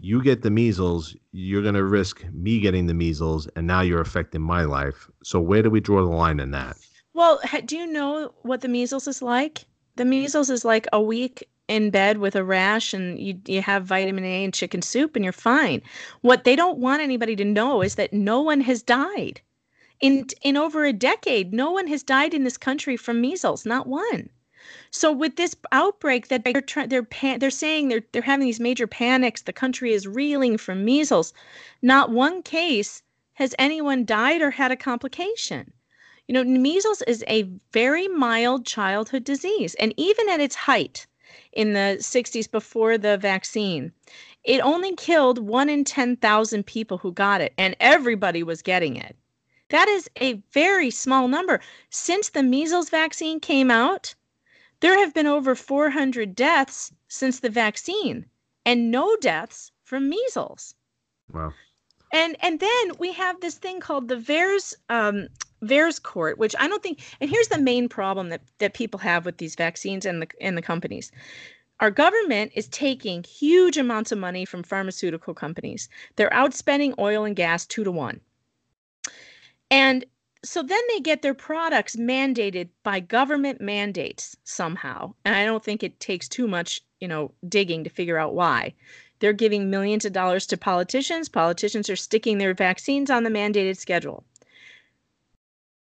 you get the measles, you're going to risk me getting the measles, and now you're affecting my life. So where do we draw the line in that? Well, do you know what the measles is like? The measles is like a week in bed with a rash and you you have vitamin A and chicken soup and you're fine. What they don't want anybody to know is that no one has died. In in over a decade, no one has died in this country from measles, not one. So with this outbreak that they're they're pan- they're saying they're they're having these major panics. The country is reeling from measles. Not one case has anyone died or had a complication. You know, measles is a very mild childhood disease, and even at its height in the 60s before the vaccine, it only killed one in 10,000 people who got it, and everybody was getting it. That is a very small number. Since the measles vaccine came out, there have been over 400 deaths since the vaccine and no deaths from measles. Wow. And and then we have this thing called the VAERS um, VAERS court, which I don't think. And here's the main problem that that people have with these vaccines and the and the companies. Our government is taking huge amounts of money from pharmaceutical companies. They're outspending oil and gas two to one. And so then they get their products mandated by government mandates somehow and i don't think it takes too much you know digging to figure out why. They're giving millions of dollars to politicians politicians are sticking their vaccines on the mandated schedule.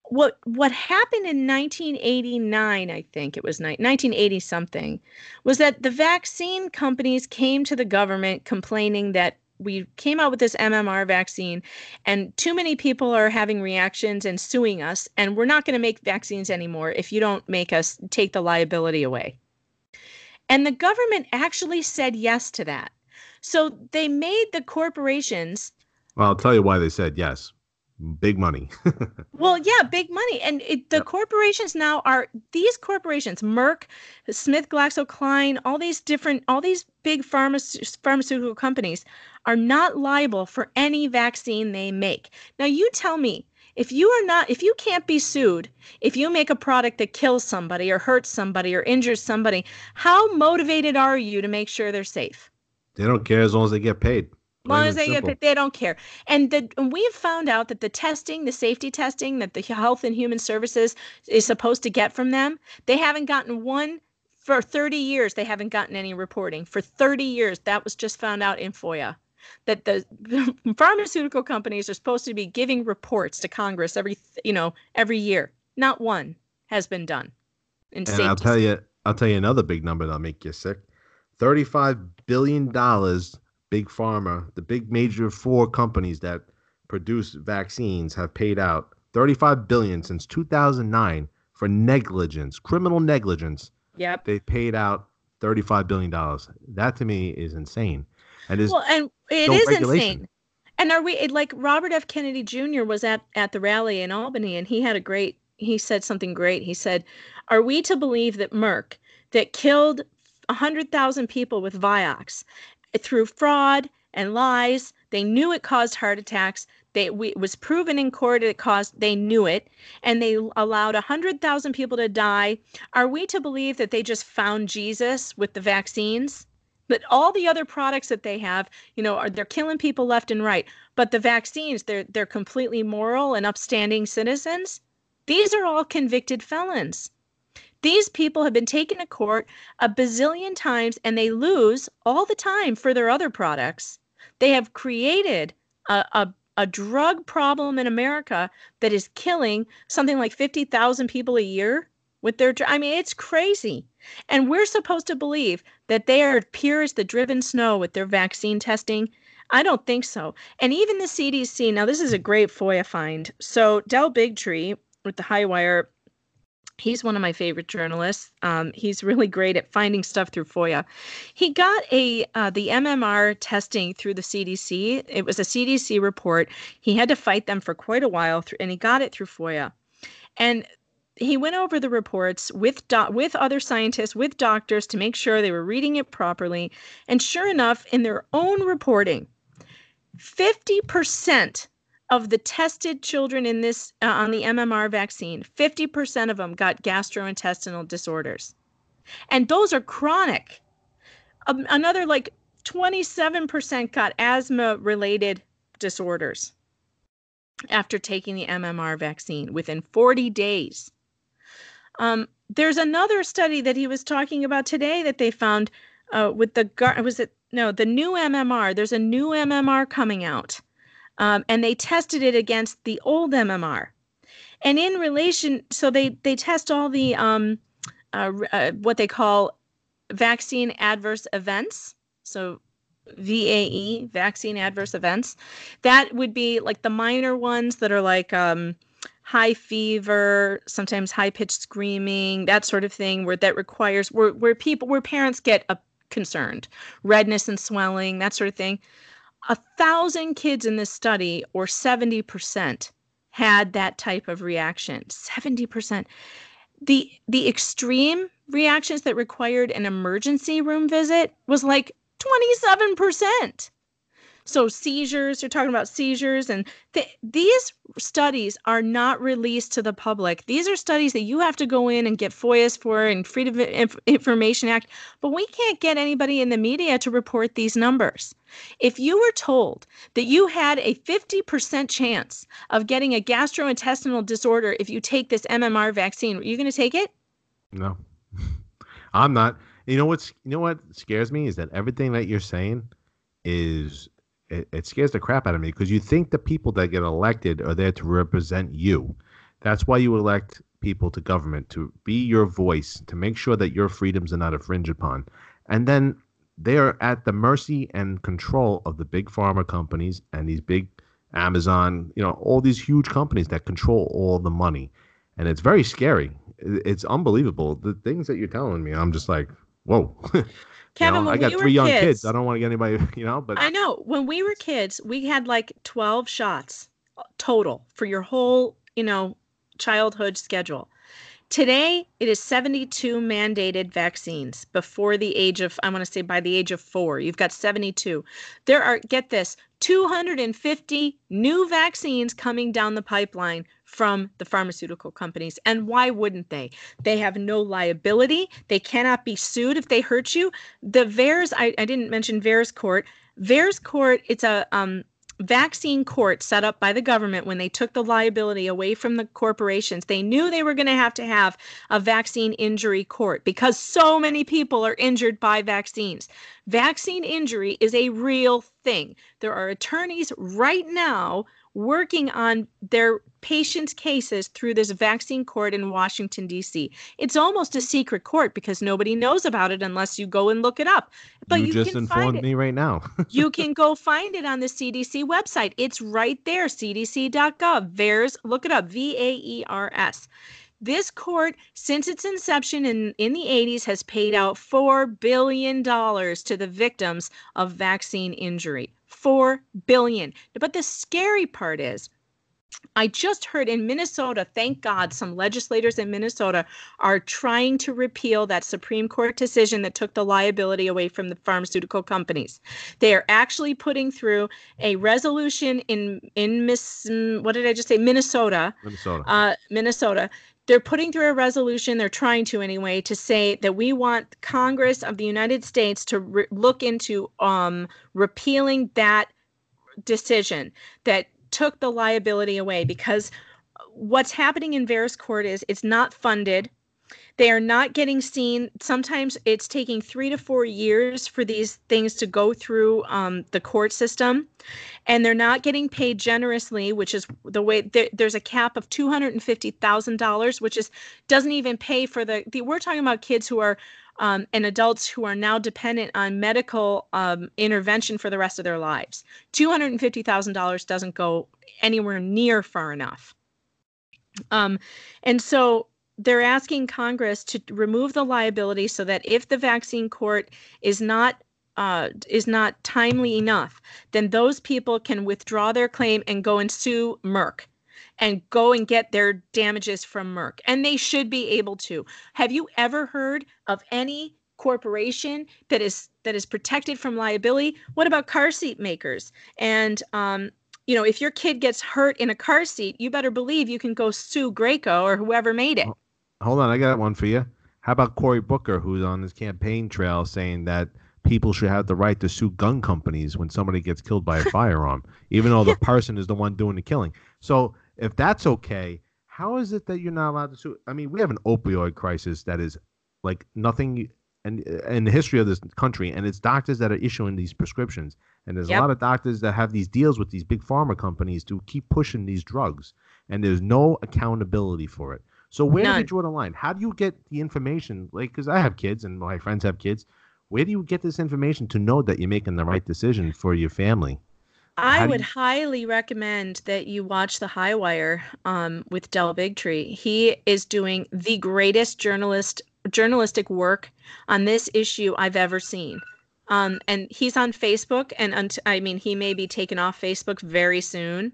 What what happened in 1989 i think it was 1980 something was that the vaccine companies came to the government complaining that we came out with this MMR vaccine, and too many people are having reactions and suing us, and we're not going to make vaccines anymore if you don't make us take the liability away. And the government actually said yes to that. So they made the corporations. Well, I'll tell you why they said yes. Big money. well, yeah, big money. And it, the yep. corporations now are these corporations, Merck, Smith GlaxoSmithKline, all these different, all these big pharma, pharmaceutical companies are not liable for any vaccine they make. Now, you tell me, if you are not, if you can't be sued, if you make a product that kills somebody or hurts somebody or injures somebody, how motivated are you to make sure they're safe? They don't care as long as they get paid long as they get they don't care. And the and we have found out that the testing, the safety testing that the Health and Human Services is supposed to get from them, they haven't gotten one for 30 years. They haven't gotten any reporting for 30 years. That was just found out in FOIA. That the pharmaceutical companies are supposed to be giving reports to Congress every you know every year. Not one has been done. and I'll tell you, I'll tell you another big number that'll make you sick. Thirty-five billion dollars big pharma, the big major four companies that produce vaccines have paid out 35 billion since 2009 for negligence, criminal negligence. Yep. They paid out 35 billion dollars. That to me is insane. And is well, and it no is insane. And are we like Robert F. Kennedy Jr. was at at the rally in Albany, and he had a great. He said something great. He said, "Are we to believe that Merck, that killed 100,000 people with Vioxx, through fraud and lies. They knew it caused heart attacks. They, we, it was proven in court it caused, they knew it, and they allowed 100,000 people to die. Are we to believe that they just found Jesus with the vaccines? But all the other products that they have, you know, are they're killing people left and right. But the vaccines, they're they're completely moral and upstanding citizens. These are all convicted felons. These people have been taken to court a bazillion times and they lose all the time for their other products. They have created a, a, a drug problem in America that is killing something like 50,000 people a year with their I mean it's crazy. And we're supposed to believe that they are pure as the driven snow with their vaccine testing. I don't think so. And even the CDC, now this is a great FOIA find. So Del Bigtree with the Highwire He's one of my favorite journalists. Um, he's really great at finding stuff through FOIA. He got a uh, the MMR testing through the CDC. It was a CDC report. He had to fight them for quite a while, and he got it through FOIA. And he went over the reports with do- with other scientists, with doctors to make sure they were reading it properly. And sure enough, in their own reporting, 50% of the tested children in this uh, on the MMR vaccine, 50% of them got gastrointestinal disorders. And those are chronic. Um, another like 27% got asthma related disorders after taking the MMR vaccine within 40 days. Um, there's another study that he was talking about today that they found uh, with the was it no the new MMR. There's a new MMR coming out um, and they tested it against the old MMR. And in relation, so they they test all the um, uh, uh, what they call vaccine adverse events. So VAE, vaccine adverse events. That would be like the minor ones that are like um, high fever, sometimes high pitched screaming, that sort of thing, where that requires where where people where parents get a, concerned, redness and swelling, that sort of thing a thousand kids in this study, or 70%, had that type of reaction. 70%. The the extreme reactions that required an emergency room visit was like 27%. So seizures, you're talking about seizures, and th- these studies are not released to the public. These are studies that you have to go in and get FOIAs for and Freedom of Information Act, but we can't get anybody in the media to report these numbers. If you were told that you had a 50% chance of getting a gastrointestinal disorder if you take this MMR vaccine, are you going to take it? No. I'm not. You know what's you know what scares me is that everything that you're saying is it, it scares the crap out of me because you think the people that get elected are there to represent you. That's why you elect people to government to be your voice, to make sure that your freedoms are not infringed upon. And then they are at the mercy and control of the big pharma companies and these big Amazon, you know, all these huge companies that control all the money. And it's very scary. It's unbelievable. The things that you're telling me, I'm just like, whoa. Kevin, you know, I got we three young kids, kids. I don't want to get anybody, you know, but I know when we were kids, we had like 12 shots uh, total for your whole, you know, childhood schedule. Today, it is 72 mandated vaccines before the age of, I want to say by the age of four. You've got 72. There are, get this, 250 new vaccines coming down the pipeline from the pharmaceutical companies. And why wouldn't they? They have no liability. They cannot be sued if they hurt you. The VAERS, I, I didn't mention VAERS Court. VAERS Court, it's a um, vaccine court set up by the government when they took the liability away from the corporations they knew they were going to have to have a vaccine injury court because so many people are injured by vaccines vaccine injury is a real thing there are attorneys right now working on their patients' cases through this vaccine court in Washington, D.C. It's almost a secret court because nobody knows about it unless you go and look it up. But you, you just informed me right now. you can go find it on the CDC website. It's right there, cdc.gov. VAERS, look it up, V A E R S. This court, since its inception in, in the 80s, has paid out $4 billion to the victims of vaccine injury. 4 billion. But the scary part is I just heard in Minnesota, thank God, some legislators in Minnesota are trying to repeal that Supreme Court decision that took the liability away from the pharmaceutical companies. They are actually putting through a resolution in in Miss what did I just say Minnesota Minnesota uh, Minnesota they're putting through a resolution, they're trying to anyway, to say that we want Congress of the United States to re- look into um, repealing that decision that took the liability away because what's happening in VAERS Court is it's not funded they are not getting seen. Sometimes it's taking three to four years for these things to go through um, the court system, and they're not getting paid generously, which is the way there, there's a cap of two hundred and fifty thousand dollars, which is doesn't even pay for the, the. We're talking about kids who are um, and adults who are now dependent on medical um, intervention for the rest of their lives. $250,000 doesn't go anywhere near far enough. Um, and so they're asking Congress to remove the liability so that if the vaccine court is not uh, is not timely enough, then those people can withdraw their claim and go and sue Merck and go and get their damages from Merck. And they should be able to. Have you ever heard of any corporation that is that is protected from liability? What about car seat makers? And um, you know, if your kid gets hurt in a car seat, you better believe you can go sue Graco or whoever made it. Hold on, I got one for you. How about Cory Booker, who's on his campaign trail saying that people should have the right to sue gun companies when somebody gets killed by a firearm, even though the person is the one doing the killing. So if that's okay, how is it that you're not allowed to sue? I mean, we have an opioid crisis that is like nothing in, in the history of this country, and it's doctors that are issuing these prescriptions. And there's yep. a lot of doctors that have these deals with these big pharma companies to keep pushing these drugs, and there's no accountability for it. So where None. do you draw the line? How do you get the information? Like, because I have kids and my friends have kids. Where do you get this information to know that you're making the right decision for your family? I would you... highly recommend that you watch The High Wire um, with Del Bigtree. He is doing the greatest journalist journalistic work on this issue I've ever seen. Um, and he's on Facebook, and unt- I mean, he may be taken off Facebook very soon.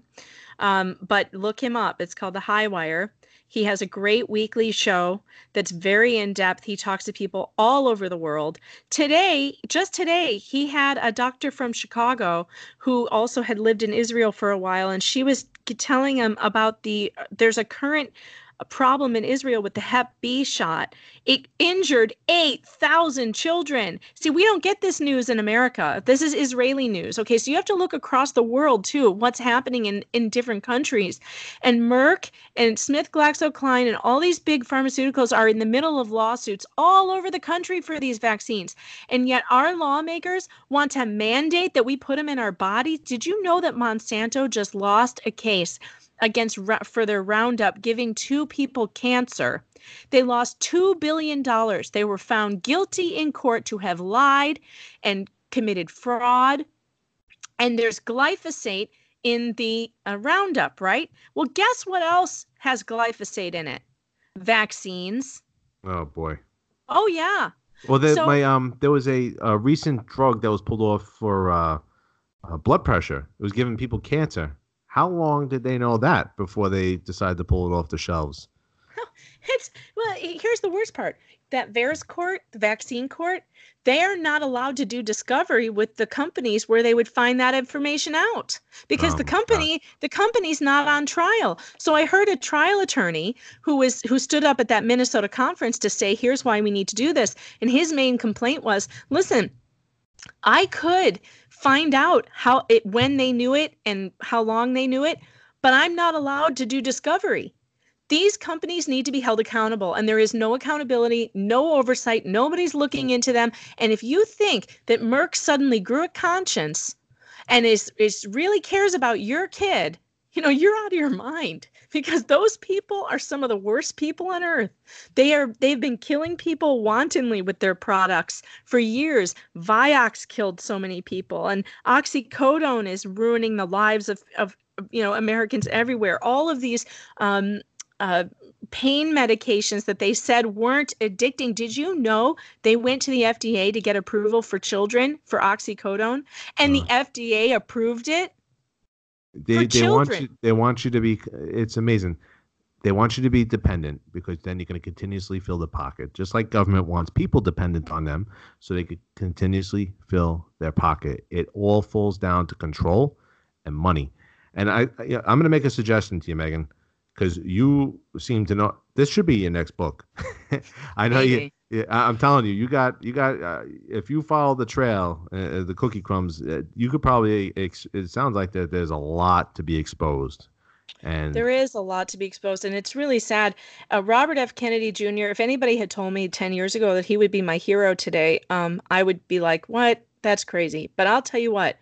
Um, but look him up. It's called The High Wire. He has a great weekly show that's very in depth. He talks to people all over the world. Today, just today, he had a doctor from Chicago who also had lived in Israel for a while, and she was telling him about the there's a current a problem in Israel with the Hep B shot. It injured 8,000 children. See, we don't get this news in America. This is Israeli news. Okay, so you have to look across the world too, what's happening in, in different countries. And Merck and Smith GlaxoKline and all these big pharmaceuticals are in the middle of lawsuits all over the country for these vaccines. And yet our lawmakers want to mandate that we put them in our bodies. Did you know that Monsanto just lost a case? Against for their Roundup giving two people cancer. They lost $2 billion. They were found guilty in court to have lied and committed fraud. And there's glyphosate in the uh, Roundup, right? Well, guess what else has glyphosate in it? Vaccines. Oh boy. Oh yeah. Well, there, so, my um, there was a, a recent drug that was pulled off for uh, uh, blood pressure. It was giving people cancer. How long did they know that before they decided to pull it off the shelves? It's well, here's the worst part. That VAERS court, the vaccine court, they are not allowed to do discovery with the companies where they would find that information out because oh, the company God. the company's not on trial. So I heard a trial attorney who was who stood up at that Minnesota conference to say here's why we need to do this and his main complaint was, listen, I could find out how it when they knew it and how long they knew it, but I'm not allowed to do discovery. These companies need to be held accountable, and there is no accountability, no oversight. Nobody's looking into them. And if you think that Merck suddenly grew a conscience and is, is really cares about your kid, you know, you're out of your mind because those people are some of the worst people on earth. They are they've been killing people wantonly with their products for years. Vioxx killed so many people and oxycodone is ruining the lives of, of you know Americans everywhere. All of these um, uh, pain medications that they said weren't addicting. Did you know they went to the FDA to get approval for children for oxycodone, and uh, the FDA approved it? They they want you they want you to be. It's amazing. They want you to be dependent because then you're going to continuously fill the pocket, just like government wants people dependent on them, so they could continuously fill their pocket. It all falls down to control and money. And I, I I'm going to make a suggestion to you, Megan because you seem to know this should be your next book. I know Maybe. you. I'm telling you, you got you got. Uh, if you follow the trail, uh, uh the cookie crumbs, uh, you could probably. Ex- it sounds like that there's a lot to be exposed. And there is a lot to be exposed, and it's really sad. Uh, Robert F. Kennedy Jr. If anybody had told me ten years ago that he would be my hero today, um, I would be like, "What? That's crazy." But I'll tell you what,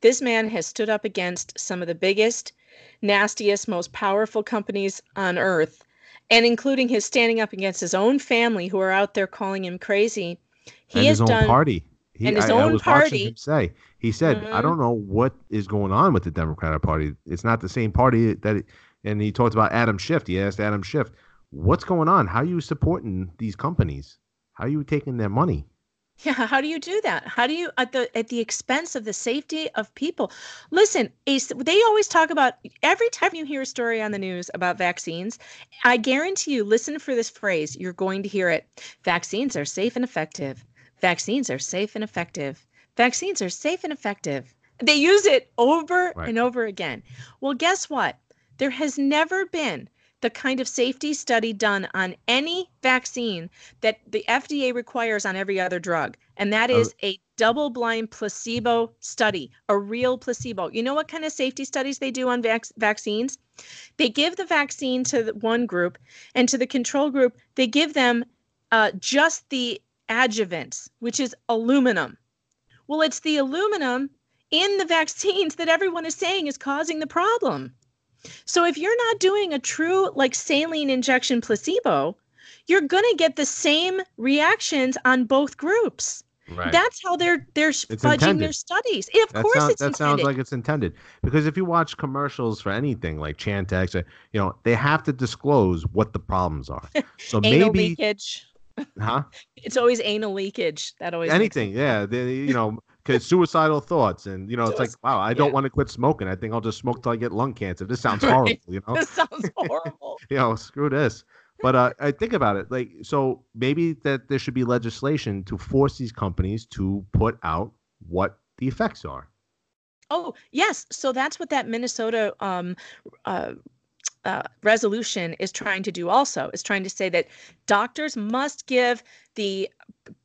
this man has stood up against some of the biggest nastiest, most powerful companies on earth, and including his standing up against his own family who are out there calling him crazy. He and has his done, own party. He, and his I, own I was party. Watching him say he said, mm-hmm. "I don't know what is going on with the Democratic Party. It's not the same party that." It, and he talked about Adam Schiff. He asked Adam Schiff, "What's going on? How are you supporting these companies? How are you taking their money?" Yeah, how do you do that? How do you at the at the expense of the safety of people? Listen, they always talk about every time you hear a story on the news about vaccines, I guarantee you listen for this phrase, you're going to hear it. Vaccines are safe and effective. Vaccines are safe and effective. Vaccines are safe and effective. They use it over right. and over again. Well, guess what? There has never been the kind of safety study done on any vaccine that the FDA requires on every other drug. And that is a double blind placebo study, a real placebo. You know what kind of safety studies they do on vac- vaccines? They give the vaccine to the one group, and to the control group, they give them uh, just the adjuvants, which is aluminum. Well, it's the aluminum in the vaccines that everyone is saying is causing the problem. So if you're not doing a true like saline injection placebo, you're going to get the same reactions on both groups. Right. That's how they're they're it's fudging intended. their studies. Of that course, sounds, it's that intended. sounds like it's intended because if you watch commercials for anything like Chantix, uh, you know they have to disclose what the problems are. So maybe leakage. Huh? It's always anal leakage. That always anything. Yeah, they, you know because suicidal thoughts and you know it's like wow i don't yeah. want to quit smoking. I think i'll just smoke till i get lung cancer. This sounds horrible you know? This sounds horrible. You know screw this. But uh, i think about it like so maybe that there should be legislation to force these companies to put out what the effects are. Oh yes. So that's what that minnesota um, uh, uh, resolution is trying to do also is trying to say that doctors must give the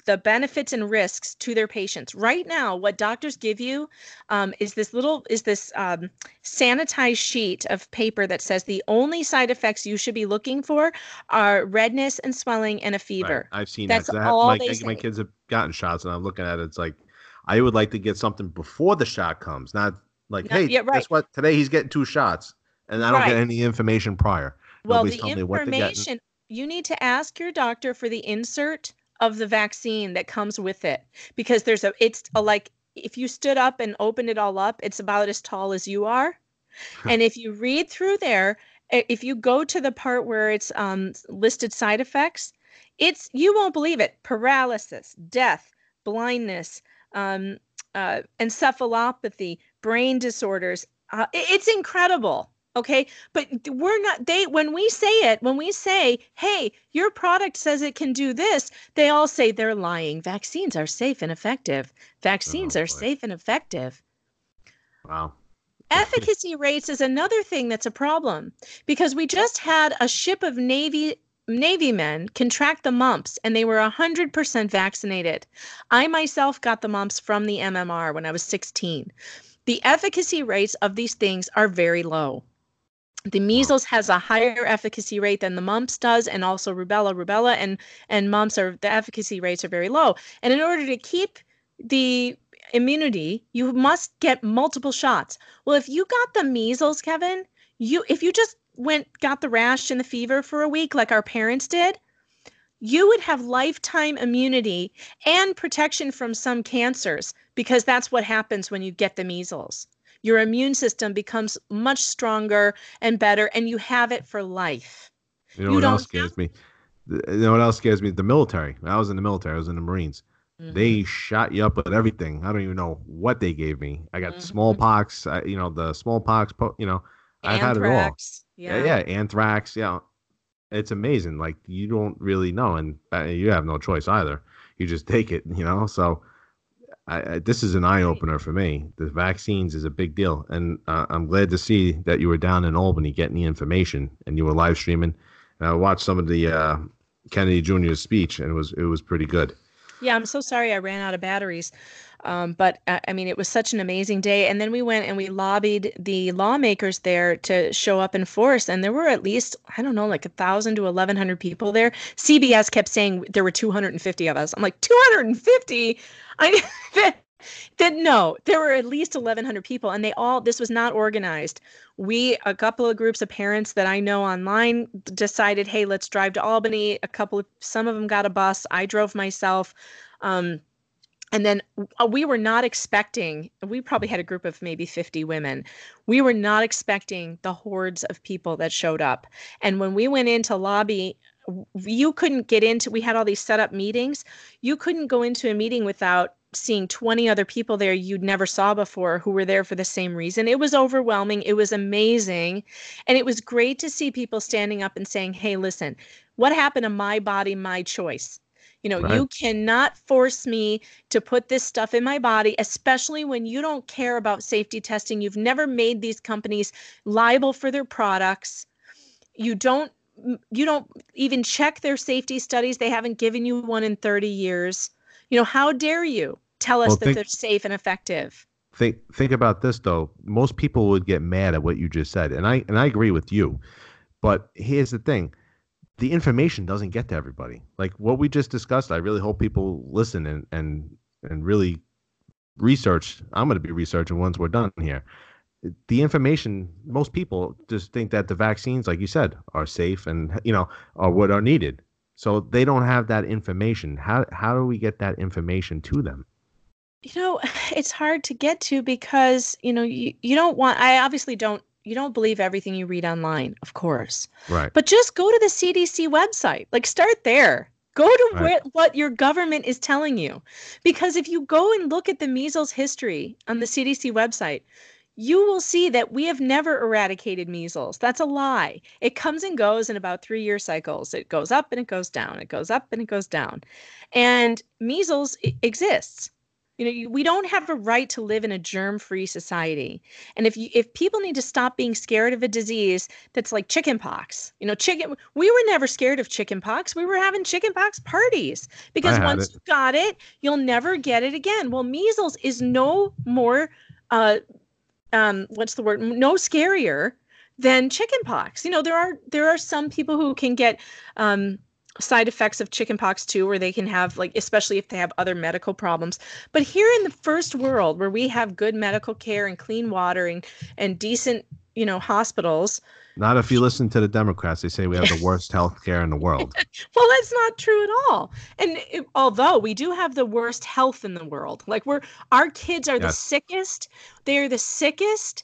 the benefits and risks to their patients. Right now what doctors give you um, is this little is this um, sanitized sheet of paper that says the only side effects you should be looking for are redness and swelling and a fever. Right. i've seen that's that all my, they my kids have gotten shots and i'm looking at it it's like i would like to get something before the shot comes not like no, hey yeah, right. guess what? Today he's getting two shots and I don't right. get any information prior. Well, Nobody's the information you need to ask your doctor for the insert of the vaccine that comes with it because there's a it's a like if you stood up and opened it all up, it's about as tall as you are. and if you read through there, if you go to the part where it's um, listed side effects, it's you won't believe it: paralysis, death, blindness, um, uh, encephalopathy, brain disorders, Uh, it's incredible. Okay. But we're not, they, when we say it, when we say, hey, your product says it can do this, they all say they're lying. Vaccines are safe and effective. Vaccines oh, are safe and effective. Wow. Efficacy rates is another thing that's a problem because we just had a ship of Navy Navy men contract the mumps and they were 100% vaccinated. I myself got the mumps from the MMR when I was 16. The efficacy rates of these things are very low. The measles has a higher efficacy rate than the mumps does, and also rubella. Rubella and and mumps are the efficacy rates are very low. And in order to keep the immunity, you must get multiple shots. Well, if you got the measles, Kevin, you if you just went got the rash and the fever for a week like our parents did, you would have lifetime immunity and protection from some cancers because that's what happens when you get the measles. Your immune system becomes much stronger and better, and you have it for life. You know you what else scares have... me? You know what else scares me? The military. I was in the military. I was in the Marines. Mm-hmm. They shot you up with everything. I don't even know what they gave me. I got mm-hmm. smallpox. I, you know the smallpox. You know, I've had it all. Yeah. yeah, yeah, anthrax. Yeah, it's amazing. Like you don't really know, and uh, you have no choice either. You just take it. You know, so. I, I, this is an eye opener for me. The vaccines is a big deal, and uh, I'm glad to see that you were down in Albany getting the information, and you were live streaming. And I watched some of the uh, Kennedy Jr.'s speech, and it was it was pretty good. Yeah, I'm so sorry I ran out of batteries. Um, but uh, I mean, it was such an amazing day. And then we went and we lobbied the lawmakers there to show up in force. And there were at least, I don't know, like a thousand to 1,100 people there. CBS kept saying there were 250 of us. I'm like, 250? I that no, there were at least 1,100 people. And they all, this was not organized. We, a couple of groups of parents that I know online decided, hey, let's drive to Albany. A couple of, some of them got a bus. I drove myself. Um, and then uh, we were not expecting we probably had a group of maybe 50 women we were not expecting the hordes of people that showed up and when we went into lobby you couldn't get into we had all these set up meetings you couldn't go into a meeting without seeing 20 other people there you'd never saw before who were there for the same reason it was overwhelming it was amazing and it was great to see people standing up and saying hey listen what happened to my body my choice you know, right. you cannot force me to put this stuff in my body, especially when you don't care about safety testing. You've never made these companies liable for their products. You don't you don't even check their safety studies. They haven't given you one in 30 years. You know, how dare you tell us well, that they're safe and effective? Think think about this though. Most people would get mad at what you just said. And I and I agree with you. But here's the thing the information doesn't get to everybody. Like what we just discussed, I really hope people listen and and and really research. I'm going to be researching once we're done here. The information, most people just think that the vaccines, like you said, are safe and you know are what are needed. So they don't have that information. How how do we get that information to them? You know, it's hard to get to because you know you, you don't want. I obviously don't you don't believe everything you read online, of course. Right. But just go to the CDC website. Like start there. Go to right. where, what your government is telling you. Because if you go and look at the measles history on the CDC website, you will see that we have never eradicated measles. That's a lie. It comes and goes in about three year cycles. It goes up and it goes down. It goes up and it goes down. And measles exists. You know, we don't have a right to live in a germ-free society. And if you, if people need to stop being scared of a disease that's like chickenpox, you know, chicken we were never scared of chickenpox. We were having chickenpox parties because once it. you got it, you'll never get it again. Well, measles is no more uh um what's the word? No scarier than chickenpox. You know, there are there are some people who can get um side effects of chickenpox too where they can have like especially if they have other medical problems. But here in the first world where we have good medical care and clean water and, and decent you know hospitals. Not if you listen to the democrats. They say we have the worst health care in the world. Well that's not true at all. And it, although we do have the worst health in the world like we're our kids are yes. the sickest. They're the sickest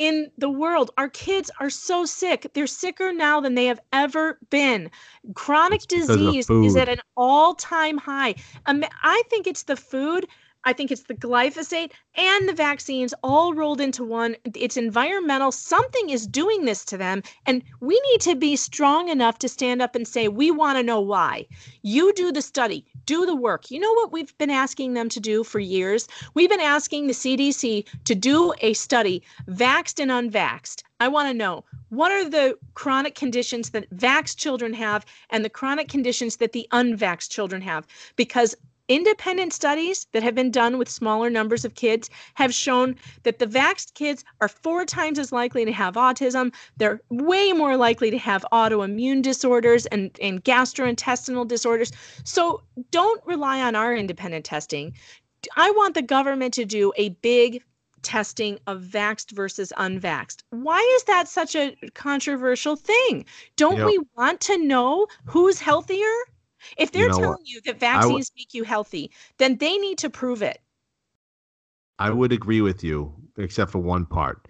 in the world. Our kids are so sick. They're sicker now than they have ever been. Chronic disease is at an all time high. Um, I think it's the food. I think it's the glyphosate and the vaccines all rolled into one. It's environmental. Something is doing this to them. And we need to be strong enough to stand up and say, we want to know why. You do the study, do the work. You know what we've been asking them to do for years? We've been asking the CDC to do a study, vaxxed and unvaxxed. I want to know what are the chronic conditions that vaxxed children have and the chronic conditions that the unvaxxed children have? Because Independent studies that have been done with smaller numbers of kids have shown that the vaxxed kids are four times as likely to have autism. They're way more likely to have autoimmune disorders and, and gastrointestinal disorders. So don't rely on our independent testing. I want the government to do a big testing of vaxxed versus unvaxxed. Why is that such a controversial thing? Don't know, we want to know who's healthier? If they're you know telling what? you that vaccines w- make you healthy, then they need to prove it. I would agree with you, except for one part.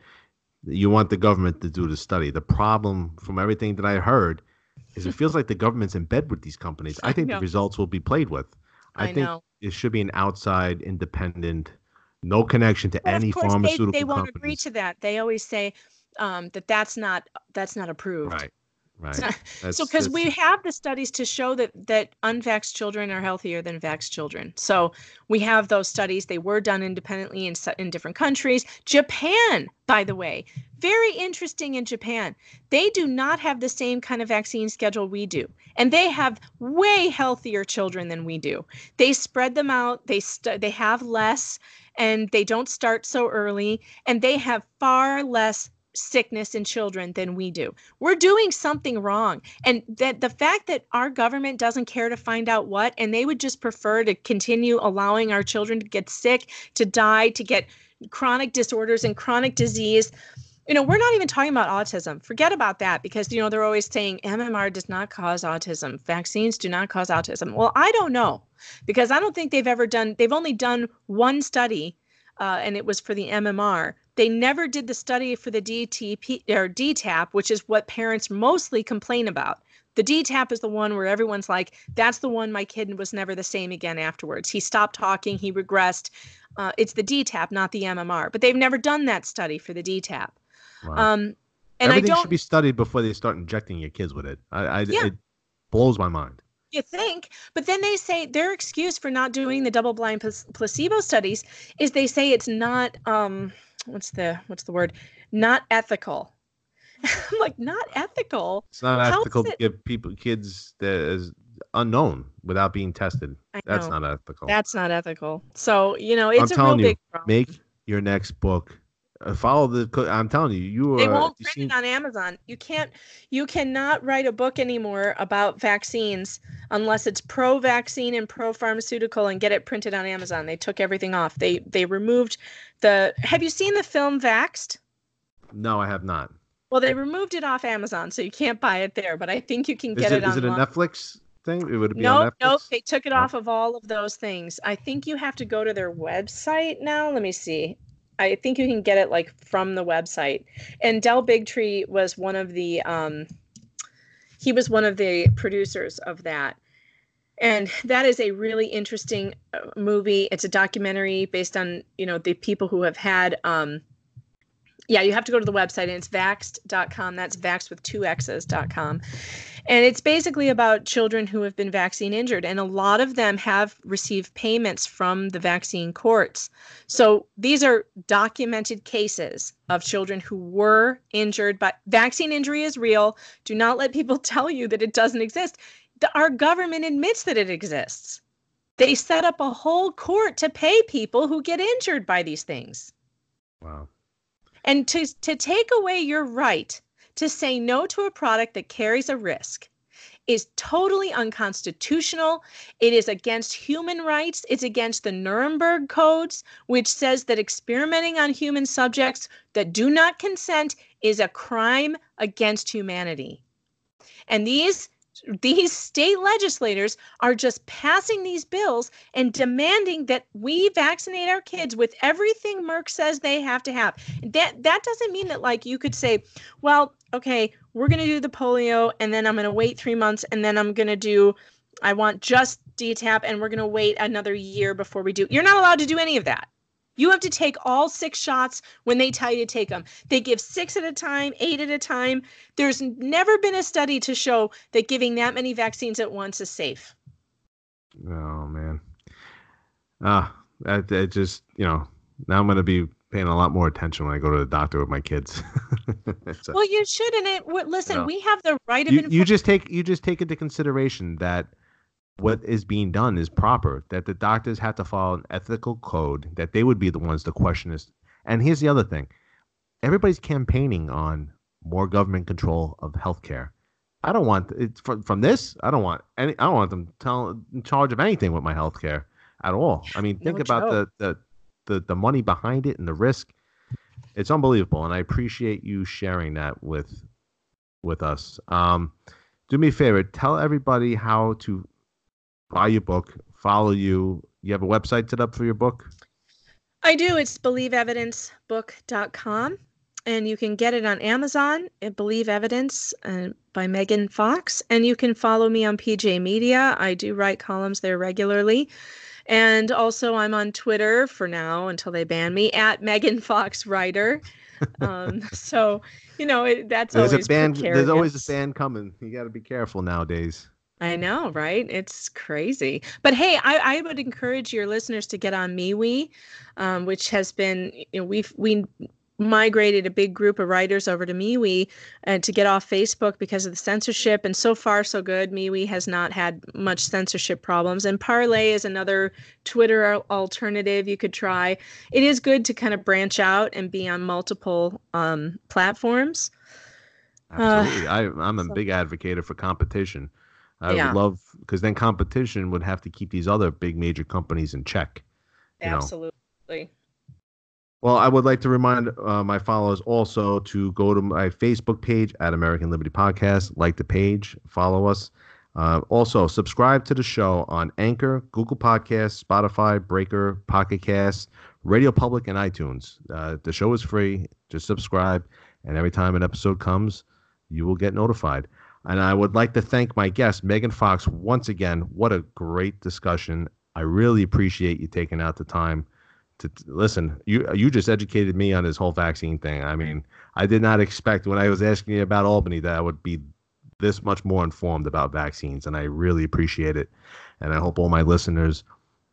You want the government to do the study. The problem, from everything that I heard, is it feels like the government's in bed with these companies. I think I the results will be played with. I, I think know. it should be an outside, independent, no connection to but any pharmaceutical. They, they won't agree to that. They always say um, that that's not that's not approved. Right. Right. so because we have the studies to show that that unvaxxed children are healthier than vaxxed children. So we have those studies. They were done independently in in different countries. Japan, by the way, very interesting in Japan. They do not have the same kind of vaccine schedule we do. And they have way healthier children than we do. They spread them out. They st- they have less and they don't start so early and they have far less sickness in children than we do. We're doing something wrong. And that the fact that our government doesn't care to find out what and they would just prefer to continue allowing our children to get sick, to die, to get chronic disorders and chronic disease. You know, we're not even talking about autism. Forget about that because you know they're always saying MMR does not cause autism. Vaccines do not cause autism. Well, I don't know because I don't think they've ever done they've only done one study uh, and it was for the MMR they never did the study for the DTP or DTaP, which is what parents mostly complain about. The DTaP is the one where everyone's like, that's the one my kid was never the same again afterwards. He stopped talking, he regressed. Uh, it's the DTaP, not the MMR. But they've never done that study for the DTaP. Wow. Um, and Everything I don't, should be studied before they start injecting your kids with it. I, I yeah. It blows my mind. You think, but then they say their excuse for not doing the double-blind placebo studies is they say it's not. Um, what's the what's the word? Not ethical. I'm like, not ethical. It's not How ethical to give people kids that is unknown without being tested. That's not ethical. That's not ethical. So you know, it's I'm a real you, big problem. Make your next book Uh, follow the i'm telling you you are they won't print seen... it on amazon. You can't you cannot write a book anymore about vaccines unless it's pro vaccine and pro pharmaceutical and get it printed on amazon. They took everything off. They they removed the have you seen the film Vaxxed no i have not. Well they removed it off amazon so you can't buy it there but i think you can get is it, it is it a netflix thing? It would be nope nope they took it off of all of those things. I think you have to go to their website now. Let me see I think you can get it like from the website. And Del Bigtree was one of the um, he was one of the producers of that. And that is a really interesting uh, movie. It's a documentary based on, you know, the people who have had um, yeah, you have to go to the website and it's vaxxed.com. That's vaxxed with two X's.com. And it's basically about children who have been vaccine injured. And a lot of them have received payments from the vaccine courts. So these are documented cases of children who were injured, but vaccine injury is real. Do not let people tell you that it doesn't exist. The, our government admits that it exists. They set up a whole court to pay people who get injured by these things. Wow. And to, to take away your right to say no to a product that carries a risk is totally unconstitutional. It is against human rights. It's against the Nuremberg codes, which says that experimenting on human subjects that do not consent is a crime against humanity. And these these state legislators are just passing these bills and demanding that we vaccinate our kids with everything Merck says they have to have. That that doesn't mean that like you could say, well, okay, we're going to do the polio and then I'm going to wait 3 months and then I'm going to do I want just DTaP, and we're going to wait another year before we do. You're not allowed to do any of that. You have to take all six shots when they tell you to take them. They give six at a time, eight at a time. There's never been a study to show that giving that many vaccines at once is safe. Oh man. Ah, uh, that, just you know now I'm gonna be paying a lot more attention when I go to the doctor with my kids. so, well, you should, and it. Listen, you know, we have the right of. You, you just take you just take into consideration that what is being done is proper. That the doctors have to follow an ethical code. That they would be the ones to question this. And here's the other thing: everybody's campaigning on more government control of healthcare. I don't want it from, from this. I don't want any. I don't want them tell, in charge of anything with my healthcare at all. I mean, think no about the, the the the money behind it and the risk. It's unbelievable, and I appreciate you sharing that with with us. Um, do me a favor, tell everybody how to buy your book, follow you. You have a website set up for your book? I do. It's believeevidencebook.com and you can get it on Amazon at Believe Evidence uh, by Megan Fox. And you can follow me on PJ Media. I do write columns there regularly. And also, I'm on Twitter for now until they ban me at Megan Fox Writer. Um, so, you know, it, that's there's always a band. There's always a band coming. You got to be careful nowadays. I know, right? It's crazy. But hey, I, I would encourage your listeners to get on MeWe, um, which has been, you know, we've we migrated a big group of writers over to MeWe uh, to get off Facebook because of the censorship. And so far, so good. MeWe has not had much censorship problems. And Parler is another Twitter alternative you could try. It is good to kind of branch out and be on multiple um, platforms. Absolutely. Uh, I, I'm a so. big advocate for competition. I yeah. would love because then competition would have to keep these other big major companies in check. Absolutely. Know. Well, I would like to remind uh, my followers also to go to my Facebook page at American Liberty Podcast, like the page, follow us. Uh, also, subscribe to the show on Anchor, Google Podcasts, Spotify, Breaker, Pocket Cast, Radio Public, and iTunes. Uh, the show is free. Just subscribe, and every time an episode comes, you will get notified. And I would like to thank my guest, Megan Fox, once again. What a great discussion. I really appreciate you taking out the time to listen. You you just educated me on this whole vaccine thing. I mean, I did not expect when I was asking you about Albany that I would be this much more informed about vaccines, and I really appreciate it. And I hope all my listeners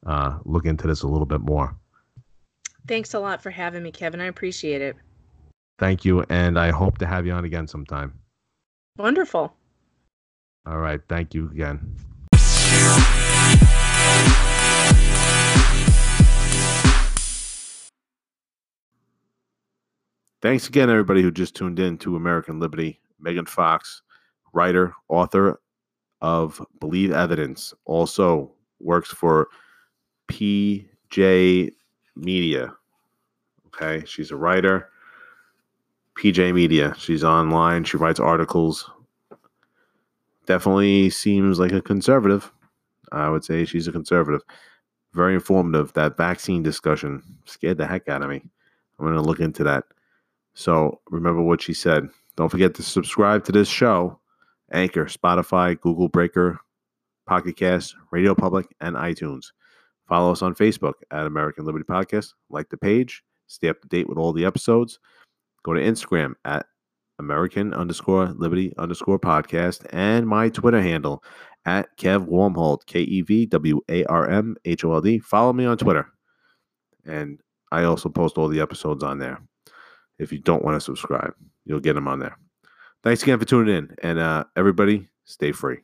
uh, look into this a little bit more. Thanks a lot for having me, Kevin. I appreciate it. Thank you, and I hope to have you on again sometime. Wonderful. All right. Thank you again. Thanks again, everybody who just tuned in to American Liberty. Megan Fox, writer, author of Believe Evidence, also works for PJ Media. Okay, she's a writer. PJ Media. She's online. She writes articles. Definitely seems like a conservative. I would say she's a conservative. Very informative. That vaccine discussion scared the heck out of me. I'm going to look into that. So remember what she said. Don't forget to subscribe to this show Anchor, Spotify, Google Breaker, Pocket Cast, Radio Public, and iTunes. Follow us on Facebook at American Liberty Podcast. Like the page. Stay up to date with all the episodes. Go to Instagram at American underscore Liberty underscore podcast and my Twitter handle at Kev Warmhold, K E V W A R M H O L D. Follow me on Twitter. And I also post all the episodes on there if you don't want to subscribe. You'll get them on there. Thanks again for tuning in. And uh, everybody, stay free.